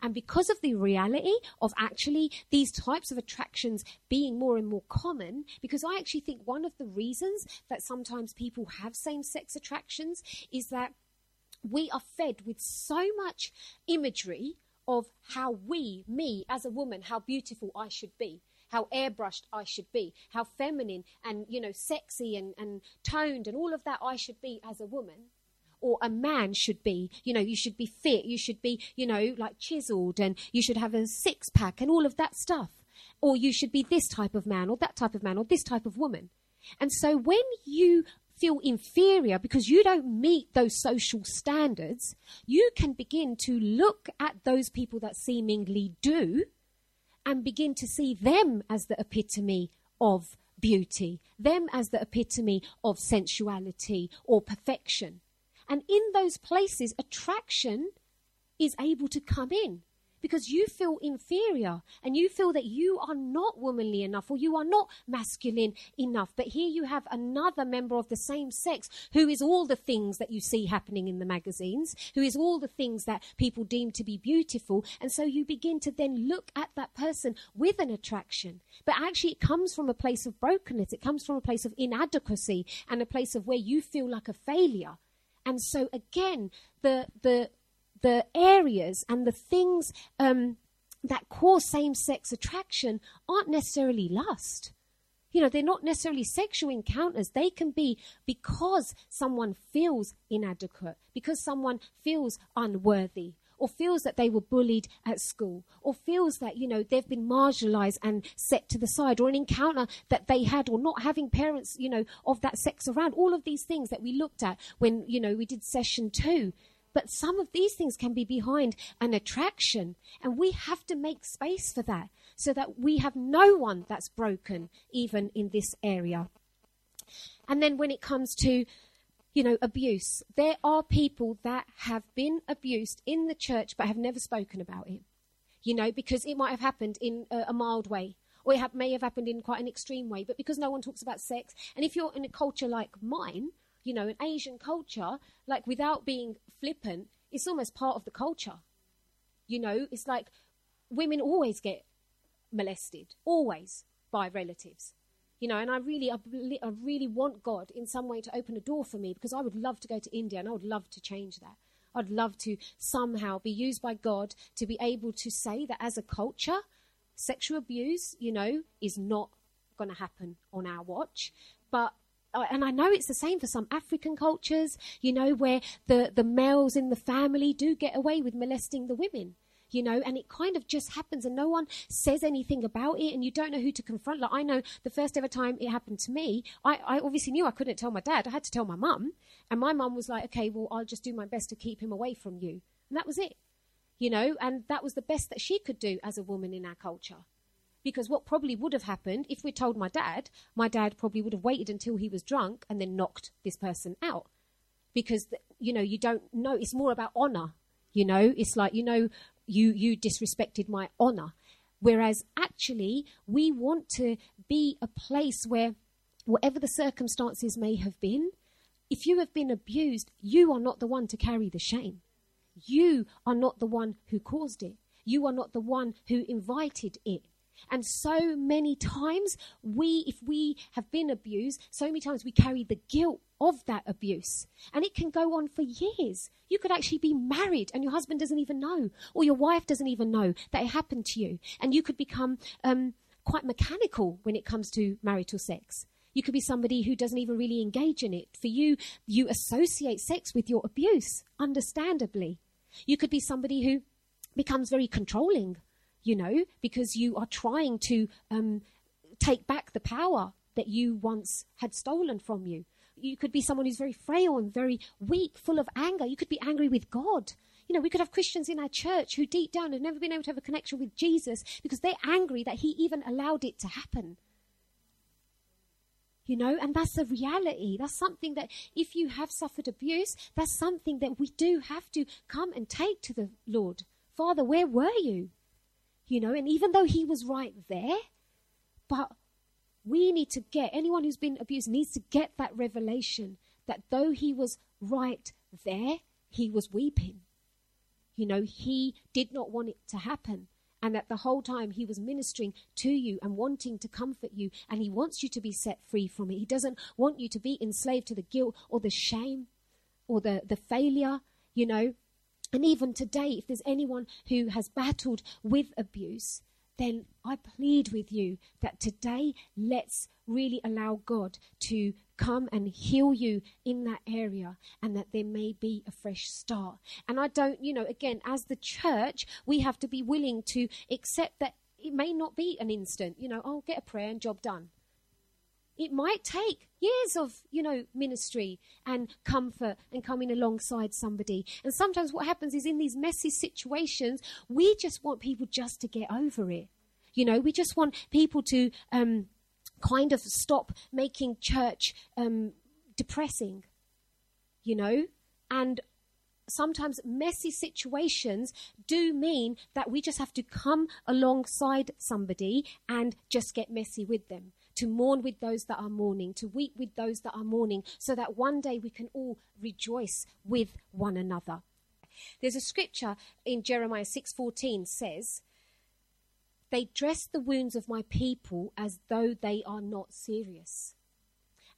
And because of the reality of actually these types of attractions being more and more common, because I actually think one of the reasons that sometimes people have same sex attractions is that we are fed with so much imagery of how we, me as a woman, how beautiful I should be how airbrushed I should be, how feminine and, you know, sexy and, and toned and all of that I should be as a woman or a man should be. You know, you should be fit, you should be, you know, like chiseled, and you should have a six pack and all of that stuff. Or you should be this type of man, or that type of man, or this type of woman. And so when you feel inferior because you don't meet those social standards, you can begin to look at those people that seemingly do and begin to see them as the epitome of beauty, them as the epitome of sensuality or perfection. And in those places, attraction is able to come in because you feel inferior and you feel that you are not womanly enough or you are not masculine enough. But here you have another member of the same sex who is all the things that you see happening in the magazines, who is all the things that people deem to be beautiful. And so you begin to then look at that person with an attraction. But actually, it comes from a place of brokenness, it comes from a place of inadequacy and a place of where you feel like a failure. And so again, the the the areas and the things um, that cause same sex attraction aren't necessarily lust. You know, they're not necessarily sexual encounters. They can be because someone feels inadequate, because someone feels unworthy, or feels that they were bullied at school, or feels that, you know, they've been marginalized and set to the side, or an encounter that they had, or not having parents, you know, of that sex around. All of these things that we looked at when, you know, we did session two. But some of these things can be behind an attraction, and we have to make space for that so that we have no one that's broken, even in this area. And then when it comes to you know, abuse. There are people that have been abused in the church but have never spoken about it. You know, because it might have happened in a, a mild way or it have, may have happened in quite an extreme way, but because no one talks about sex, and if you're in a culture like mine, you know, an Asian culture, like without being flippant, it's almost part of the culture. You know, it's like women always get molested, always by relatives. You know, and I really, I, I really want God in some way to open a door for me because I would love to go to India and I would love to change that. I'd love to somehow be used by God to be able to say that as a culture, sexual abuse, you know, is not going to happen on our watch. But Oh, and I know it's the same for some African cultures, you know, where the, the males in the family do get away with molesting the women, you know, and it kind of just happens and no one says anything about it and you don't know who to confront. Like, I know the first ever time it happened to me, I, I obviously knew I couldn't tell my dad. I had to tell my mum. And my mum was like, okay, well, I'll just do my best to keep him away from you. And that was it, you know, and that was the best that she could do as a woman in our culture. Because what probably would have happened if we told my dad, my dad probably would have waited until he was drunk and then knocked this person out. Because, you know, you don't know. It's more about honor. You know, it's like, you know, you, you disrespected my honor. Whereas actually, we want to be a place where, whatever the circumstances may have been, if you have been abused, you are not the one to carry the shame. You are not the one who caused it. You are not the one who invited it. And so many times, we, if we have been abused, so many times we carry the guilt of that abuse. And it can go on for years. You could actually be married and your husband doesn't even know, or your wife doesn't even know that it happened to you. And you could become um, quite mechanical when it comes to marital sex. You could be somebody who doesn't even really engage in it. For you, you associate sex with your abuse, understandably. You could be somebody who becomes very controlling you know, because you are trying to um, take back the power that you once had stolen from you. You could be someone who's very frail and very weak, full of anger. You could be angry with God. You know, we could have Christians in our church who deep down have never been able to have a connection with Jesus because they're angry that He even allowed it to happen. You know, and that's a reality. That's something that if you have suffered abuse, that's something that we do have to come and take to the Lord. Father, where were you? You know, and even though he was right there, but we need to get, anyone who's been abused needs to get that revelation that though he was right there, he was weeping. You know, he did not want it to happen. And that the whole time he was ministering to you and wanting to comfort you, and he wants you to be set free from it. He doesn't want you to be enslaved to the guilt or the shame or the, the failure, you know. And even today, if there's anyone who has battled with abuse, then I plead with you that today let's really allow God to come and heal you in that area and that there may be a fresh start. And I don't, you know, again, as the church, we have to be willing to accept that it may not be an instant, you know, I'll oh, get a prayer and job done it might take years of you know ministry and comfort and coming alongside somebody. And sometimes what happens is in these messy situations we just want people just to get over it. You know we just want people to um, kind of stop making church um, depressing you know? And sometimes messy situations do mean that we just have to come alongside somebody and just get messy with them. To mourn with those that are mourning, to weep with those that are mourning, so that one day we can all rejoice with one another. There's a scripture in Jeremiah 6:14 says, "They dress the wounds of my people as though they are not serious."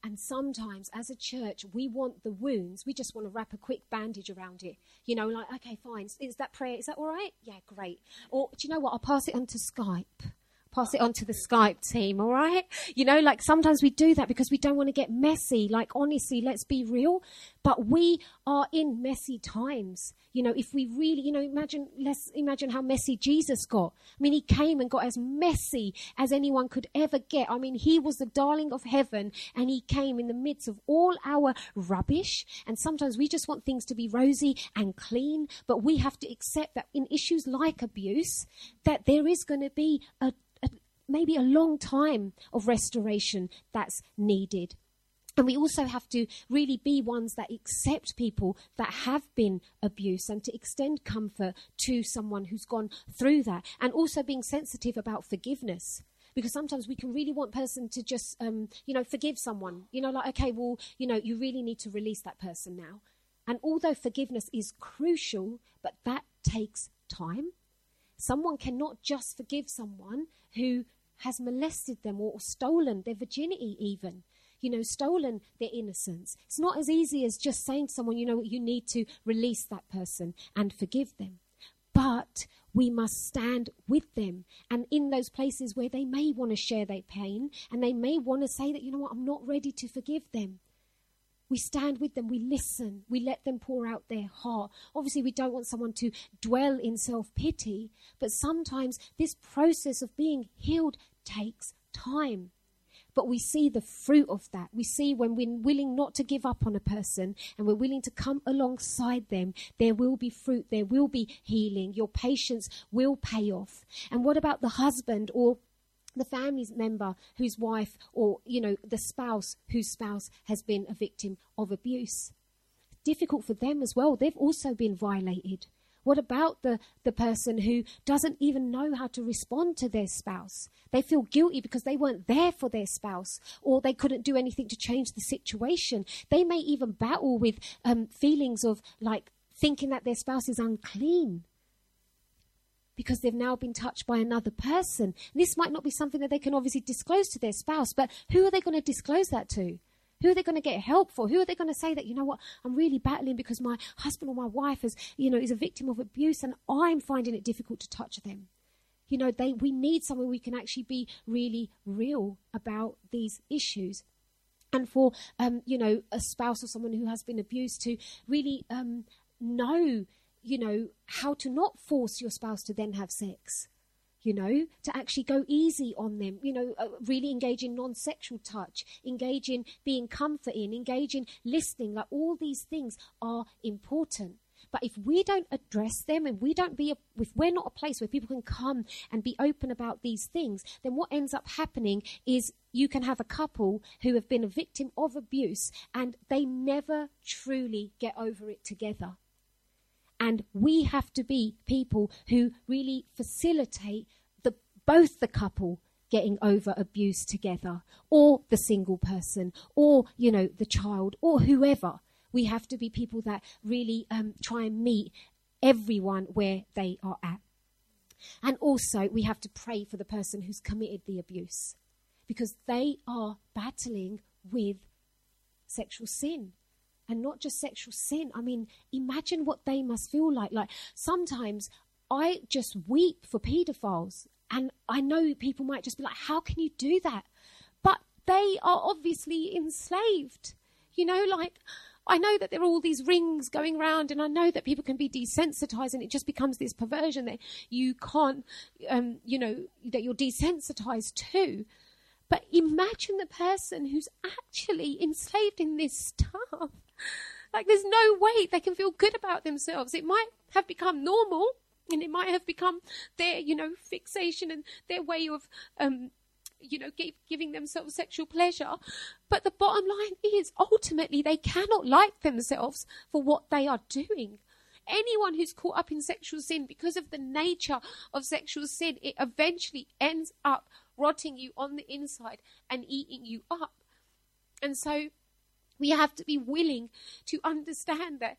And sometimes, as a church, we want the wounds. We just want to wrap a quick bandage around it. You know, like, okay, fine. Is that prayer? Is that all right? Yeah, great. Or do you know what? I'll pass it on to Skype pass it on to the Skype team, all right? You know, like sometimes we do that because we don't want to get messy. Like, honestly, let's be real. But we are in messy times. You know, if we really, you know, imagine, let's imagine how messy Jesus got. I mean, he came and got as messy as anyone could ever get. I mean, he was the darling of heaven and he came in the midst of all our rubbish. And sometimes we just want things to be rosy and clean, but we have to accept that in issues like abuse, that there is going to be a maybe a long time of restoration that's needed. And we also have to really be ones that accept people that have been abused and to extend comfort to someone who's gone through that. And also being sensitive about forgiveness. Because sometimes we can really want a person to just, um, you know, forgive someone. You know, like, okay, well, you know, you really need to release that person now. And although forgiveness is crucial, but that takes time. Someone cannot just forgive someone who has molested them or, stolen their virginity, even. You know, stolen their innocence. It's not as easy as just saying to someone, you know, you need to release that person and forgive them. But we must stand with them. And in those places where they may want to share their pain and they may want to say that, you know what, I'm not ready to forgive them. We stand with them, we listen, we let them pour out their heart. Obviously, we don't want someone to dwell in self pity, but sometimes this process of being healed takes time. But we see the fruit of that. We see when we're willing not to give up on a person and we're willing to come alongside them, there will be fruit, there will be healing. Your patience will pay off. And what about the husband or the family member whose wife or you know the spouse whose spouse has been a victim of abuse difficult for them as well they've also been violated what about the, the person who doesn't even know how to respond to their spouse? They feel guilty because they weren't there for their spouse or they couldn't do anything to change the situation. They may even battle with um, feelings of like thinking that their spouse is unclean because they've now been touched by another person. This might not be something that they can obviously disclose to their spouse, but who are they going to disclose that to? Who are they going to get help for? Who are they going to say that, you know what, I'm really battling because my husband or my wife is, you know, is a victim of abuse and I'm finding it difficult to touch them? You know, they, we need somewhere we can actually be really real about these issues and for um, you know a spouse or someone who has been abused to really um, know you know, how to not force your spouse to then have sex. You know, to actually go easy on them, you know, uh, really engage in non sexual touch, engage in being comforting, engage in listening. Like all these things are important. But if we don't address them and we don't be, a, if we're not a place where people can come and be open about these things, then what ends up happening is you can have a couple who have been a victim of abuse and they never truly get over it together. And we have to be people who really facilitate the, both the couple getting over abuse together, or the single person, or, you know, the child, or whoever. We have to be people that really um, try and meet everyone where they are at. And also, we have to pray for the person who's committed the abuse because they are battling with sexual sin and not just sexual sin. I mean, imagine what they must feel like. Like sometimes I just weep for pedophiles, and I know people might just be like, "How can you do that?" But they are obviously enslaved. You know, like. I know that there are all these rings going around, and I know that people can be desensitized, and it just becomes this perversion that you can't, um, you know, that you're desensitized to. But imagine the person who's actually enslaved in this stuff. Like, there's no way they can feel good about themselves. It might have become normal and it might have become their, you know, fixation and their way of, um, you know, give, giving themselves sexual pleasure. But the bottom line is ultimately they cannot like themselves for what they are doing. Anyone who's caught up in sexual sin because of the nature of sexual sin, it eventually ends up rotting you on the inside and eating you up. And so we have to be willing to understand that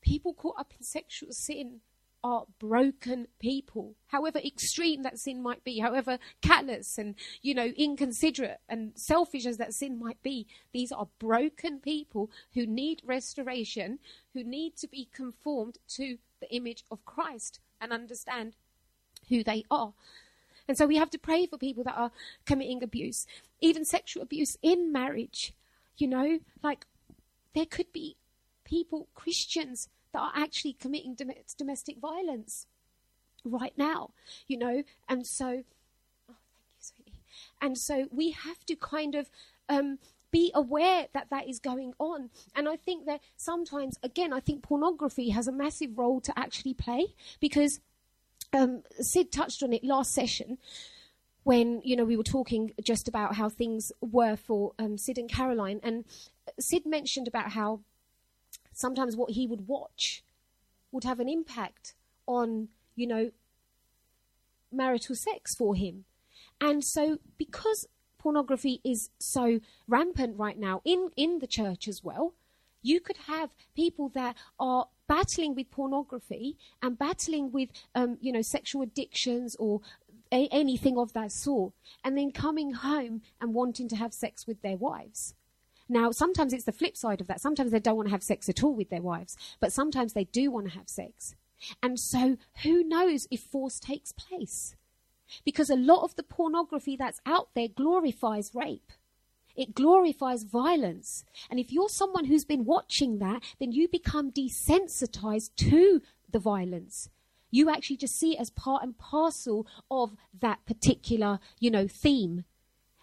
people caught up in sexual sin are broken people, however extreme that sin might be, however callous and, you know, inconsiderate and selfish as that sin might be. These are broken people who need restoration, who need to be conformed to the image of Christ and understand who they are. And so we have to pray for people that are committing abuse, even sexual abuse in marriage. You know, like there could be people, Christians, that are actually committing dom- domestic violence right now, you know, and so, oh, thank you, sweetie. And so we have to kind of um, be aware that that is going on. And I think that sometimes, again, I think pornography has a massive role to actually play because um, Sid touched on it last session when you know we were talking just about how things were for um, Sid and Caroline, and Sid mentioned about how sometimes what he would watch would have an impact on, you know, marital sex for him. And so, because pornography is so rampant right now in, in the church as well, you could have people that are battling with pornography and battling with, um, you know, sexual addictions or a- anything of that sort, and then coming home and wanting to have sex with their wives. Now, sometimes it's the flip side of that. Sometimes they don't want to have sex at all with their wives, but sometimes they do want to have sex. And so, who knows if force takes place? Because a lot of the pornography that's out there glorifies rape. It glorifies violence. And if you're someone who's been watching that, then you become desensitized to the violence. You actually just see it as part and parcel of that particular, you know, theme.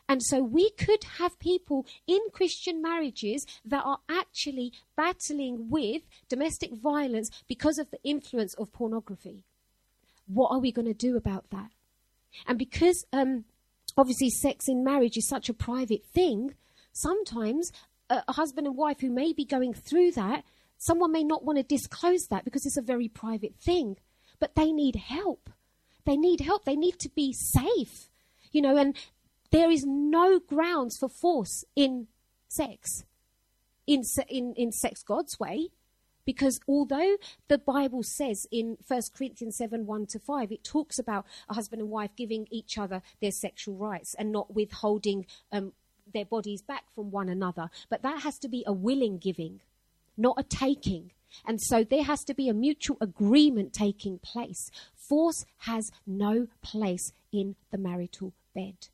And so we could have people in Christian marriages that are actually battling with domestic violence because of the influence of pornography. What are we going to do about that? And because um, obviously sex in marriage is such a private thing, sometimes a, a husband and wife who may be going through that, someone may not want to disclose that because it's a very private thing, but they need help. They need help. They need to be safe you know, and there is no grounds for force in sex, in, in, in sex God's way. Because although the Bible says in 1 Corinthians 7 1 to 5, it talks about a husband and wife giving each other their sexual rights and not withholding um, their bodies back from one another. But that has to be a willing giving, not a taking. And so there has to be a mutual agreement taking place. Force has no place in the marital bed.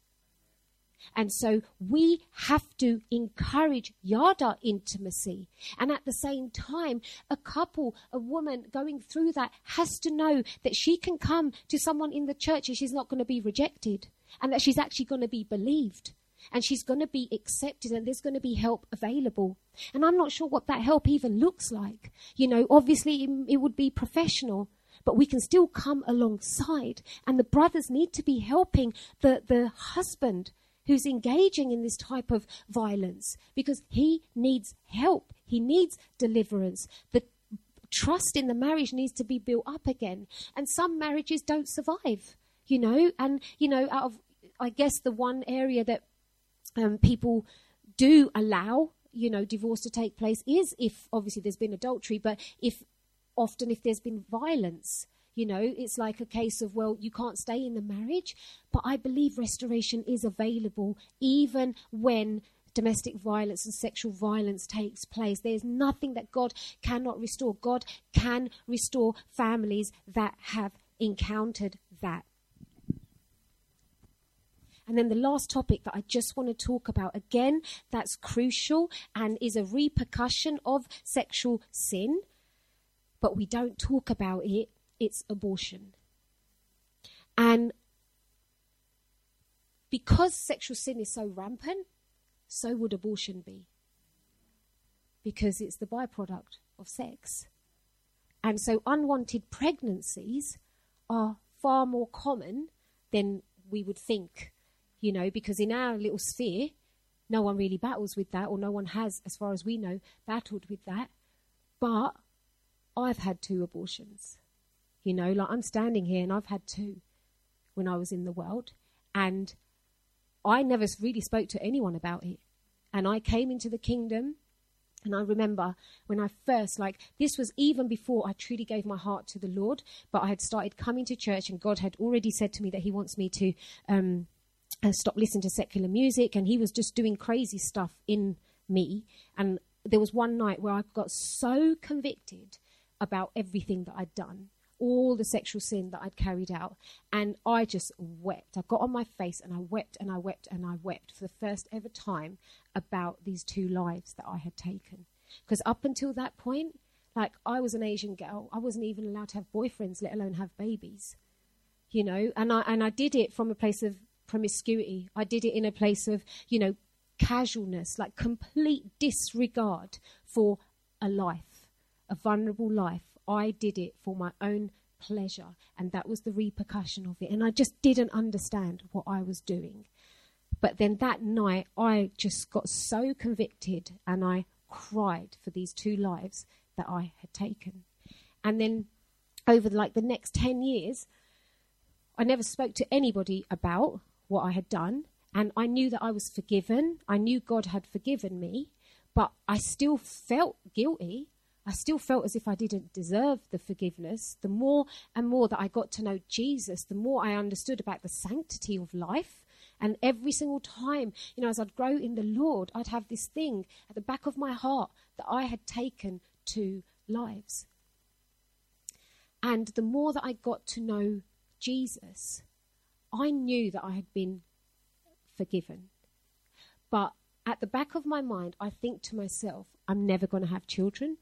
And so we have to encourage yada intimacy. And at the same time, a couple, a woman going through that has to know that she can come to someone in the church and she's not going to be rejected and that she's actually going to be believed and she's going to be accepted and there's going to be help available. And I'm not sure what that help even looks like. You know, obviously it would be professional but we can still come alongside. And the brothers need to be helping the, the husband who's engaging in this type of violence because he needs help. He needs deliverance. The trust in the marriage needs to be built up again. And some marriages don't survive, you know. And, you know, out of, I guess, the one area that um, people do allow, you know, divorce to take place is if obviously there's been adultery, but if often if there's been violence. You know, it's like a case of, well, you can't stay in the marriage, but I believe restoration is available even when domestic violence and sexual violence takes place. There's nothing that God cannot restore. God can restore families that have encountered that. And then the last topic that I just want to talk about again, that's crucial and is a repercussion of sexual sin, but we don't talk about it it's abortion. And because sexual sin is so rampant, so would abortion be. Because it's the byproduct of sex. And so unwanted pregnancies are far more common than we would think, you know, because in our little sphere, no one really battles with that, or no one has, as far as we know, battled with that. But I've had two abortions. You know, like I'm standing here and I've had two when I was in the world. And I never really spoke to anyone about it. And I came into the kingdom. And I remember when I first, like, this was even before I truly gave my heart to the Lord, but I had started coming to church, and God had already said to me that He wants me to um, uh, stop listening to secular music. And He was just doing crazy stuff in me. And there was one night where I got so convicted about everything that I'd done all the sexual sin that I'd carried out. And I just wept. I got on my face and I wept and I wept and I wept for the first ever time about these two lives that I had taken. Because up until that point, like I was an Asian girl, I wasn't even allowed to have boyfriends, let alone have babies. You know, and I and I did it from a place of promiscuity. I did it in a place of, you know, casualness, like complete disregard for a life, a vulnerable life I did it for my own pleasure, and that was the repercussion of it. And I just didn't understand what I was doing. But then that night, I just got so convicted and I cried for these two lives that I had taken. And then over like the next 10 years, I never spoke to anybody about what I had done. And I knew that I was forgiven. I knew God had forgiven me, but I still felt guilty I still felt as if I didn't deserve the forgiveness. The more and more that I got to know Jesus, the more I understood about the sanctity of life. And every single time, you know, as I'd grow in the Lord, I'd have this thing at the back of my heart that I had taken two lives. And the more that I got to know Jesus, I knew that I had been forgiven. But at the back of my mind, I think to myself, I'm never going to have children.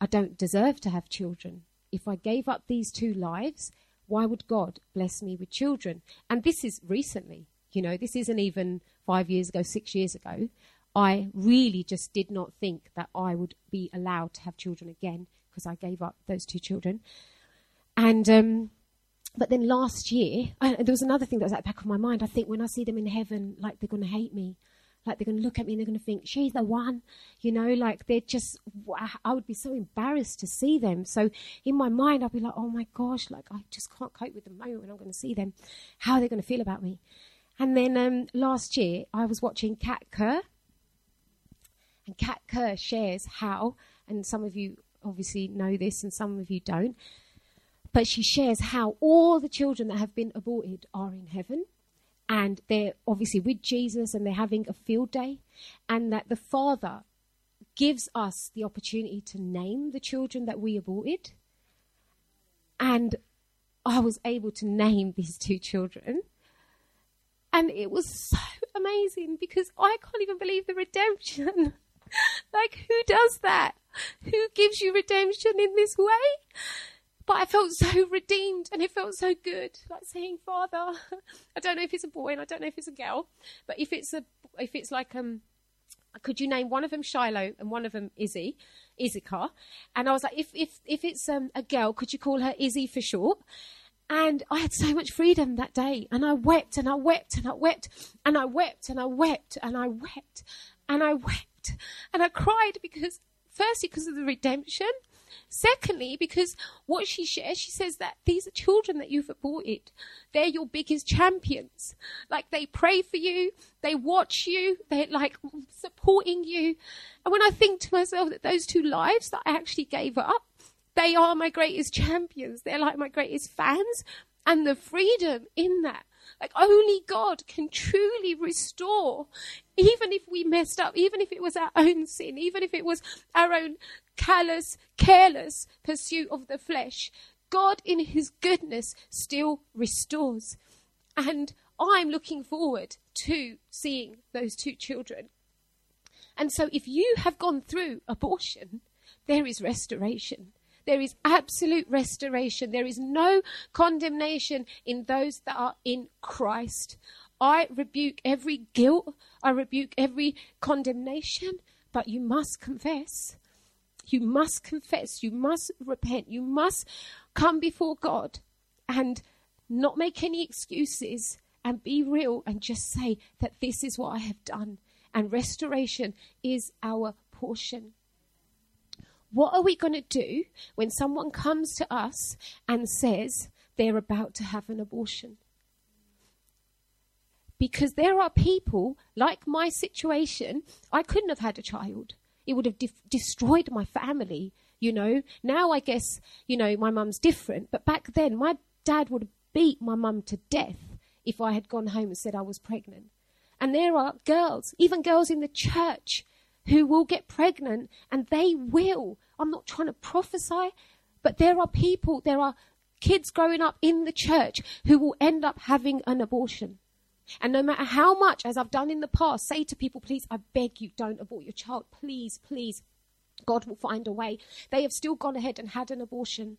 I don't deserve to have children. If I gave up these two lives, why would God bless me with children? And this is recently, you know, this isn't even five years ago, six years ago. I really just did not think that I would be allowed to have children again because I gave up those two children. And, um, but then last year, I, there was another thing that was at the back of my mind. I think when I see them in heaven, like they're going to hate me. Like they're going to look at me and they're going to think, she's the one. You know, like they're just, I would be so embarrassed to see them. So in my mind, I'd be like, oh my gosh, like I just can't cope with the moment when I'm going to see them. How are they going to feel about me? And then um, last year, I was watching Kat Kerr. And Kat Kerr shares how, and some of you obviously know this and some of you don't, but she shares how all the children that have been aborted are in heaven and they're obviously with Jesus and they're having a field day, and that the Father gives us the opportunity to name the children that we aborted. And I was able to name these two children. And it was so amazing because I can't even believe the redemption. like, who does that? Who gives you redemption in this way? But I felt so redeemed and it felt so good. Like saying, Father, I don't know if it's a boy and I don't know if it's a girl, but if it's a, if it's like, um, could you name one of them Shiloh and one of them Izzy, Issachar? And I was like, if, if, if it's um, a girl, could you call her Izzy for short? And I had so much freedom that day. And I wept and I wept and I wept and I wept and I wept and I wept and I wept and I cried because, firstly, because of the redemption Secondly, because what she shares, she says that these are children that you've aborted. They're your biggest champions. Like they pray for you, they watch you, they're like supporting you. And when I think to myself that those two lives that I actually gave up, they are my greatest champions. They're like my greatest fans. And the freedom in that like only God can truly restore, even if we messed up, even if it was our own sin, even if it was our own callous, careless pursuit of the flesh. God, in His goodness, still restores. And I'm looking forward to seeing those two children. And so, if you have gone through abortion, there is restoration. There is absolute restoration. There is no condemnation in those that are in Christ. I rebuke every guilt. I rebuke every condemnation, but you must confess. You must confess. You must repent. You must come before God and not make any excuses and be real and just say that this is what I have done. And restoration is our portion. What are we going to do when someone comes to us and says they're about to have an abortion? Because there are people, like my situation, I couldn't have had a child. It would have de- destroyed my family, you know. Now I guess, you know, my mum's different. But back then, my dad would have beat my mum to death if I had gone home and said I was pregnant. And there are girls, even girls in the church, who will get pregnant and they will. I'm not trying to prophesy, but there are people, there are kids growing up in the church who will end up having an abortion. And no matter how much, as I've done in the past, say to people, please, I beg you, don't abort your child. Please, please. God will find a way. They have still gone ahead and had an abortion.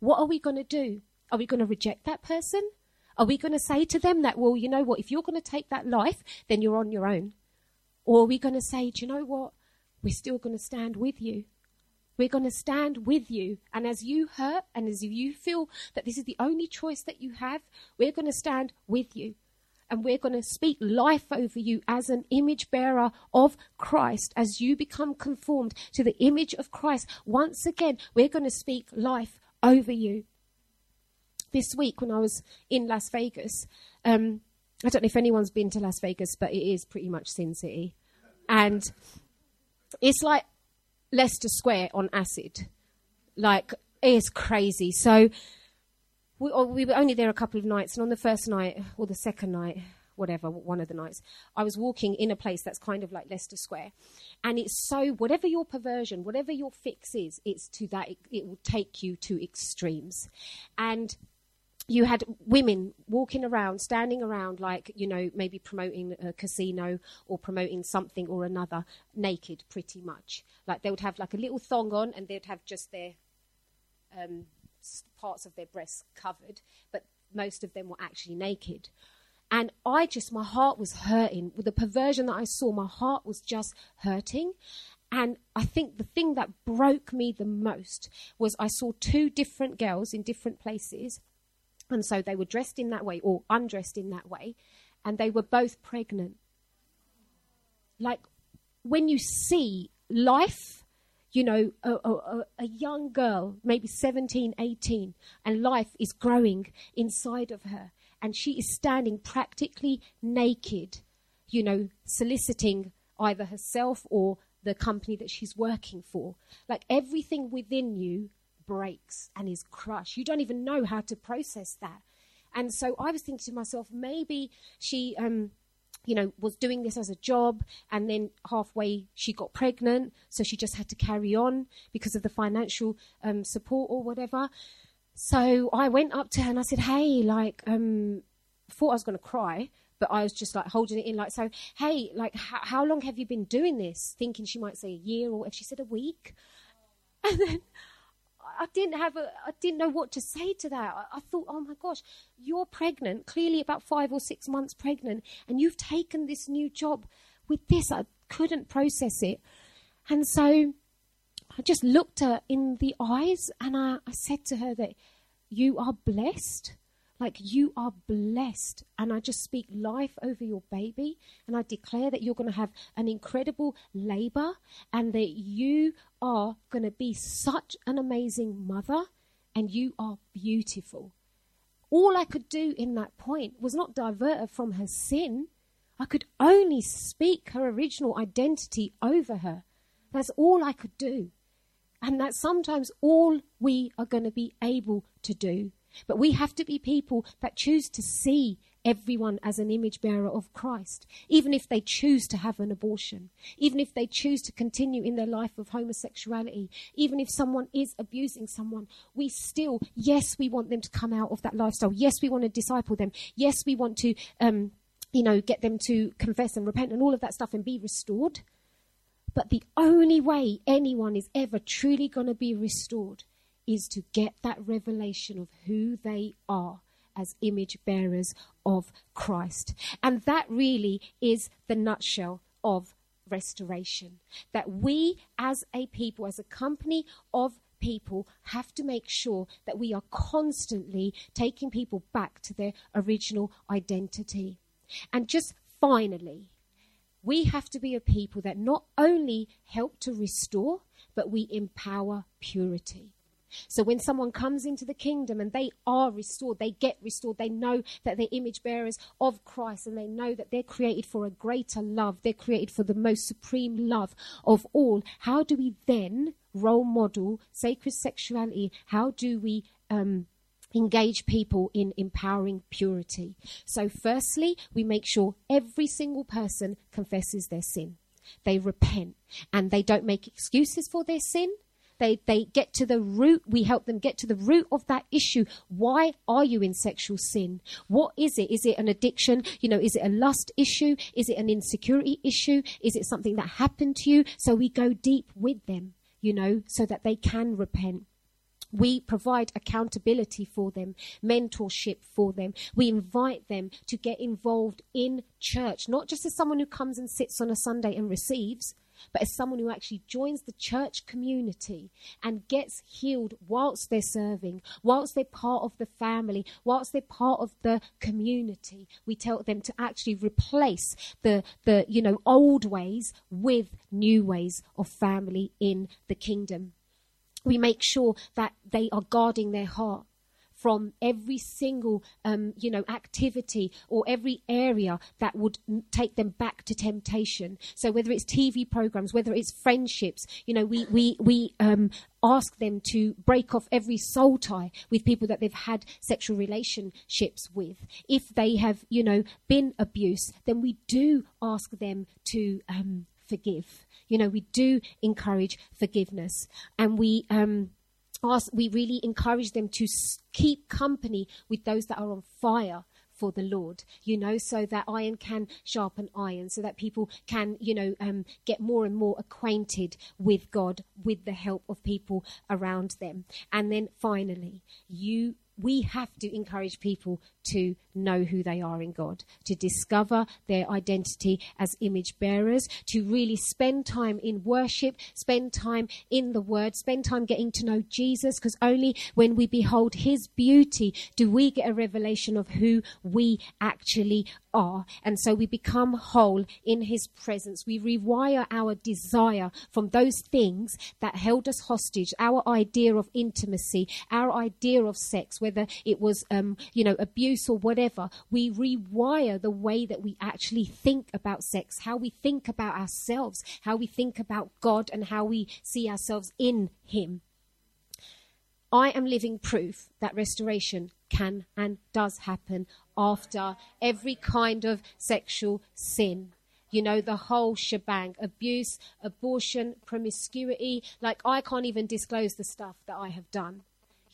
What are we going to do? Are we going to reject that person? Are we going to say to them that, well, you know what, if you're going to take that life, then you're on your own? Or are we going to say, do you know what? We're still going to stand with you. We're going to stand with you. And as you hurt and as you feel that this is the only choice that you have, we're going to stand with you. And we're going to speak life over you as an image bearer of Christ. As you become conformed to the image of Christ, once again, we're going to speak life over you. This week, when I was in Las Vegas, um, I don't know if anyone's been to Las Vegas, but it is pretty much Sin City. And it's like Leicester Square on acid. Like, it's crazy. So, we, oh, we, were only there a couple of nights, and on the first night, or the second night, whatever, one of the nights, I was walking in a place that's kind of like Leicester Square. And it's so, whatever your perversion, whatever your fix is, it's to that, it, it will take you to extremes. And you had women walking around, standing around, like, you know, maybe promoting a casino or promoting something or another, naked pretty much. Like they would have like a little thong on and they'd have just their um, parts of their breasts covered, but most of them were actually naked. And I just, my heart was hurting. With the perversion that I saw, my heart was just hurting. And I think the thing that broke me the most was I saw two different girls in different places and so they were dressed in that way or undressed in that way, and they were both pregnant. Like when you see life, you know, a, a, a, young girl, maybe 17, 18, and life is growing inside of her, and she is standing practically naked, you know, soliciting either herself or the company that she's working for. Like everything within you breaks and is crushed. You don't even know how to process that. And so I was thinking to myself, maybe she, um, you know, was doing this as a job, and then halfway she got pregnant, so she just had to carry on because of the financial um, support or whatever. So I went up to her and I said, "Hey, like, um, thought I was going to cry." but I was just like holding it in, like, so, hey, like, h- how long have you been doing this? Thinking she might say a year or if she said a week. And then I didn't have a, I didn't know what to say to that. I, I, thought, oh my gosh, you're pregnant, clearly about five or six months pregnant, and you've taken this new job with this. I couldn't process it. And so I just looked her in the eyes and I, I said to her that you are blessed like you are blessed. And I just speak life over your baby. And I declare that you're going to have an incredible labor and that you are going to be such an amazing mother and you are beautiful. All I could do in that point was not divert her from her sin. I could only speak her original identity over her. That's all I could do. And that's sometimes all we are going to be able to do. But we have to be people that choose to see everyone as an image bearer of Christ, even if they choose to have an abortion, even if they choose to continue in their life of homosexuality, even if someone is abusing someone, we still, yes, we want them to come out of that lifestyle. Yes, we want to disciple them. Yes, we want to, um, you know, get them to confess and repent and all of that stuff and be restored. But the only way anyone is ever truly going to be restored is to get that revelation of who they are as image bearers of Christ. And that really is the nutshell of restoration. That we, as a people, as a company of people have to make sure that we are constantly taking people back to their original identity. And just finally, we have to be a people that not only help to restore, but we empower purity. So when someone comes into the kingdom and they are restored, they get restored, they know that they're image bearers of Christ and they know that they're created for a greater love, they're created for the most supreme love of all. How do we then role model sacred sexuality? How do we um, engage people in empowering purity? So, firstly, we make sure every single person confesses their sin. They repent and they don't make excuses for their sin they, they get to the root. We help them get to the root of that issue. Why are you in sexual sin? What is it? Is it an addiction? You know, is it a lust issue? Is it an insecurity issue? Is it something that happened to you? So we go deep with them, you know, so that they can repent. We provide accountability for them, mentorship for them. We invite them to get involved in church, not just as someone who comes and sits on a Sunday and receives, but as someone who actually joins the church community and gets healed whilst they're serving, whilst they're part of the family, whilst they're part of the community. We tell them to actually replace the, the you know, old ways with new ways of family in the kingdom. We make sure that they are guarding their heart from every single, um, you know, activity or every area that would take them back to temptation. So whether it's TV programs, whether it's friendships, you know, we we we um, ask them to break off every soul tie with people that they've had sexual relationships with. If they have, you know, been abused, then we do ask them to um, forgive. You know, we do encourage forgiveness, and we. Um, we really encourage them to keep company with those that are on fire for the Lord, you know, so that iron can sharpen iron, so that people can, you know, um, get more and more acquainted with God with the help of people around them. And then finally, you we have to encourage people to know who they are in God, to discover their identity as image bearers, to really spend time in worship, spend time in the Word, spend time getting to know Jesus, because only when we behold His beauty do we get a revelation of who we actually are. And so we become whole in His presence. We rewire our desire from those things that held us hostage, our idea of intimacy, our idea of sex, whether it was, um, you know, abuse or whatever. We rewire the way that we actually think about sex, how we think about ourselves, how we think about God, and how we see ourselves in Him. I am living proof that restoration can and does happen after every kind of sexual sin. You know, the whole shebang abuse, abortion, promiscuity. Like, I can't even disclose the stuff that I have done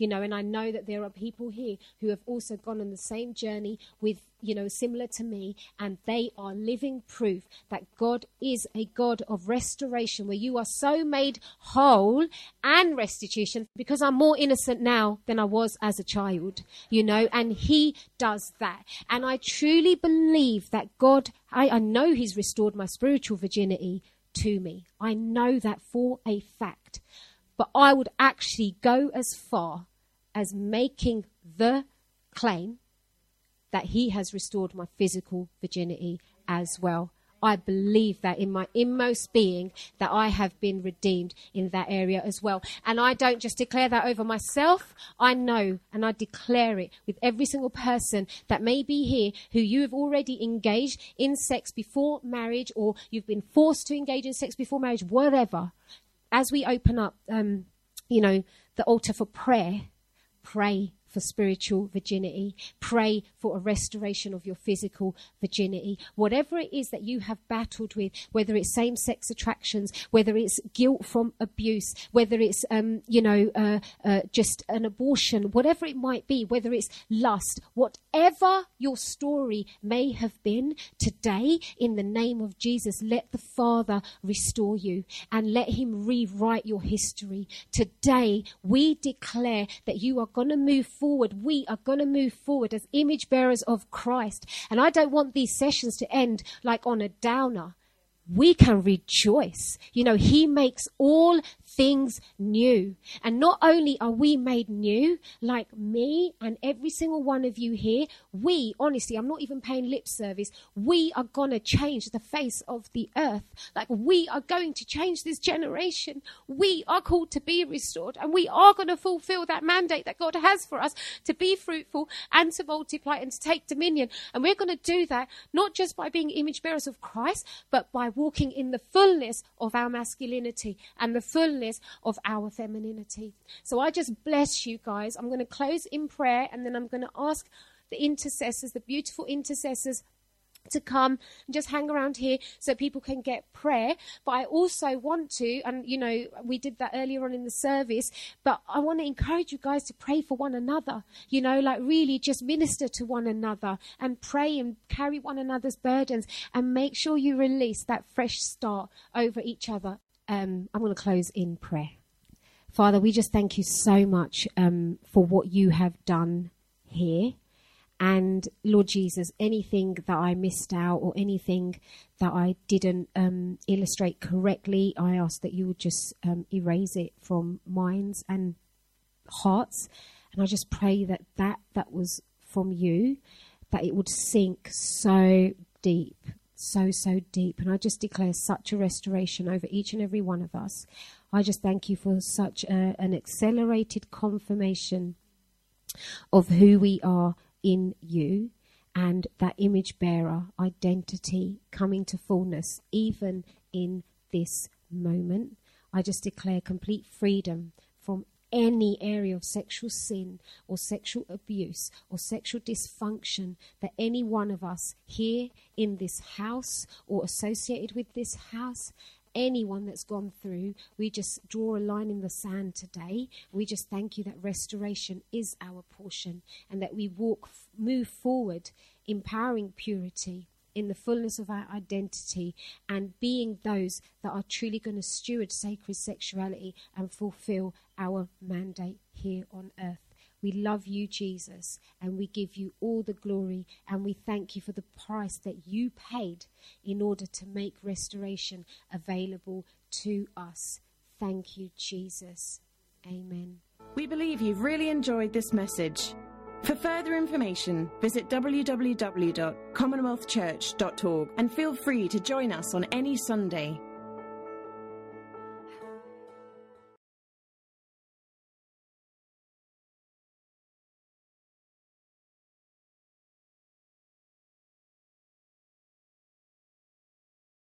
you know, and I know that there are people here who have also gone on the same journey with, you know, similar to me, and they are living proof that God is a God of restoration, where you are so made whole and restitution because I'm more innocent now than I was as a child, you know, and He does that. And I truly believe that God, I, I know He's restored my spiritual virginity to me. I know that for a fact. But I would actually go as far as making the claim that he has restored my physical virginity as well. I believe that in my inmost being that I have been redeemed in that area as well. And I don't just declare that over myself. I know and I declare it with every single person that may be here who you have already engaged in sex before marriage or you've been forced to engage in sex before marriage, whatever. As we open up, um, you know, the altar for prayer, pray for spiritual virginity. Pray for a restoration of your physical virginity. Whatever it is that you have battled with, whether it's same sex attractions, whether it's guilt from abuse, whether it's, um, you know, uh, uh, just an abortion, whatever it might be, whether it's lust, whatever your story may have been today, in the name of Jesus, let the Father restore you and let Him rewrite your history. Today, we declare that you are going to move forward, we are going to move forward as image bearers of Christ. And I don't want these sessions to end like on a downer. We can rejoice. You know, He makes all things new. And not only are we made new, like me and every single one of you here, we, honestly, I'm not even paying lip service, we are going to change the face of the earth. Like we are going to change this generation. We are called to be restored and we are going to fulfill that mandate that God has for us to be fruitful and to multiply and to take dominion. And we're going to do that not just by being image bearers of Christ, but by walking in the fullness of our masculinity and the fullness of our femininity. So I just bless you guys. I'm going to close in prayer and then I'm going to ask the intercessors, the beautiful intercessors to come and just hang around here so people can get prayer. But I also want to, and you know, we did that earlier on in the service, but I want to encourage you guys to pray for one another. You know, like really just minister to one another and pray and carry one another's burdens and make sure you release that fresh start over each other. Um, I'm going to close in prayer. Father, we just thank you so much um, for what you have done here. And Lord Jesus, anything that I missed out or anything that I didn't um, illustrate correctly, I ask that you would just um, erase it from minds and hearts. And I just pray that that that was from you, that it would sink so deep, so, so deep. And I just declare such a restoration over each and every one of us. I just thank you for such a, an accelerated confirmation of who we are in you and that image bearer identity coming to fullness, even in this moment. I just declare complete freedom from any area of sexual sin or sexual abuse or sexual dysfunction that any one of us here in this house or associated with this house anyone that's gone through. We just draw a line in the sand today. We just thank you that restoration is our portion and that we walk, move forward, empowering purity in the fullness of our identity and being those that are truly going to steward sacred sexuality and fulfill our mandate here on earth. We love you, Jesus, and we give you all the glory and we thank you for the price that you paid in order to make restoration available to us. Thank you, Jesus. Amen. We believe you've really enjoyed this message. For further information, visit www.commonwealthchurch.org and feel free to join us on any Sunday.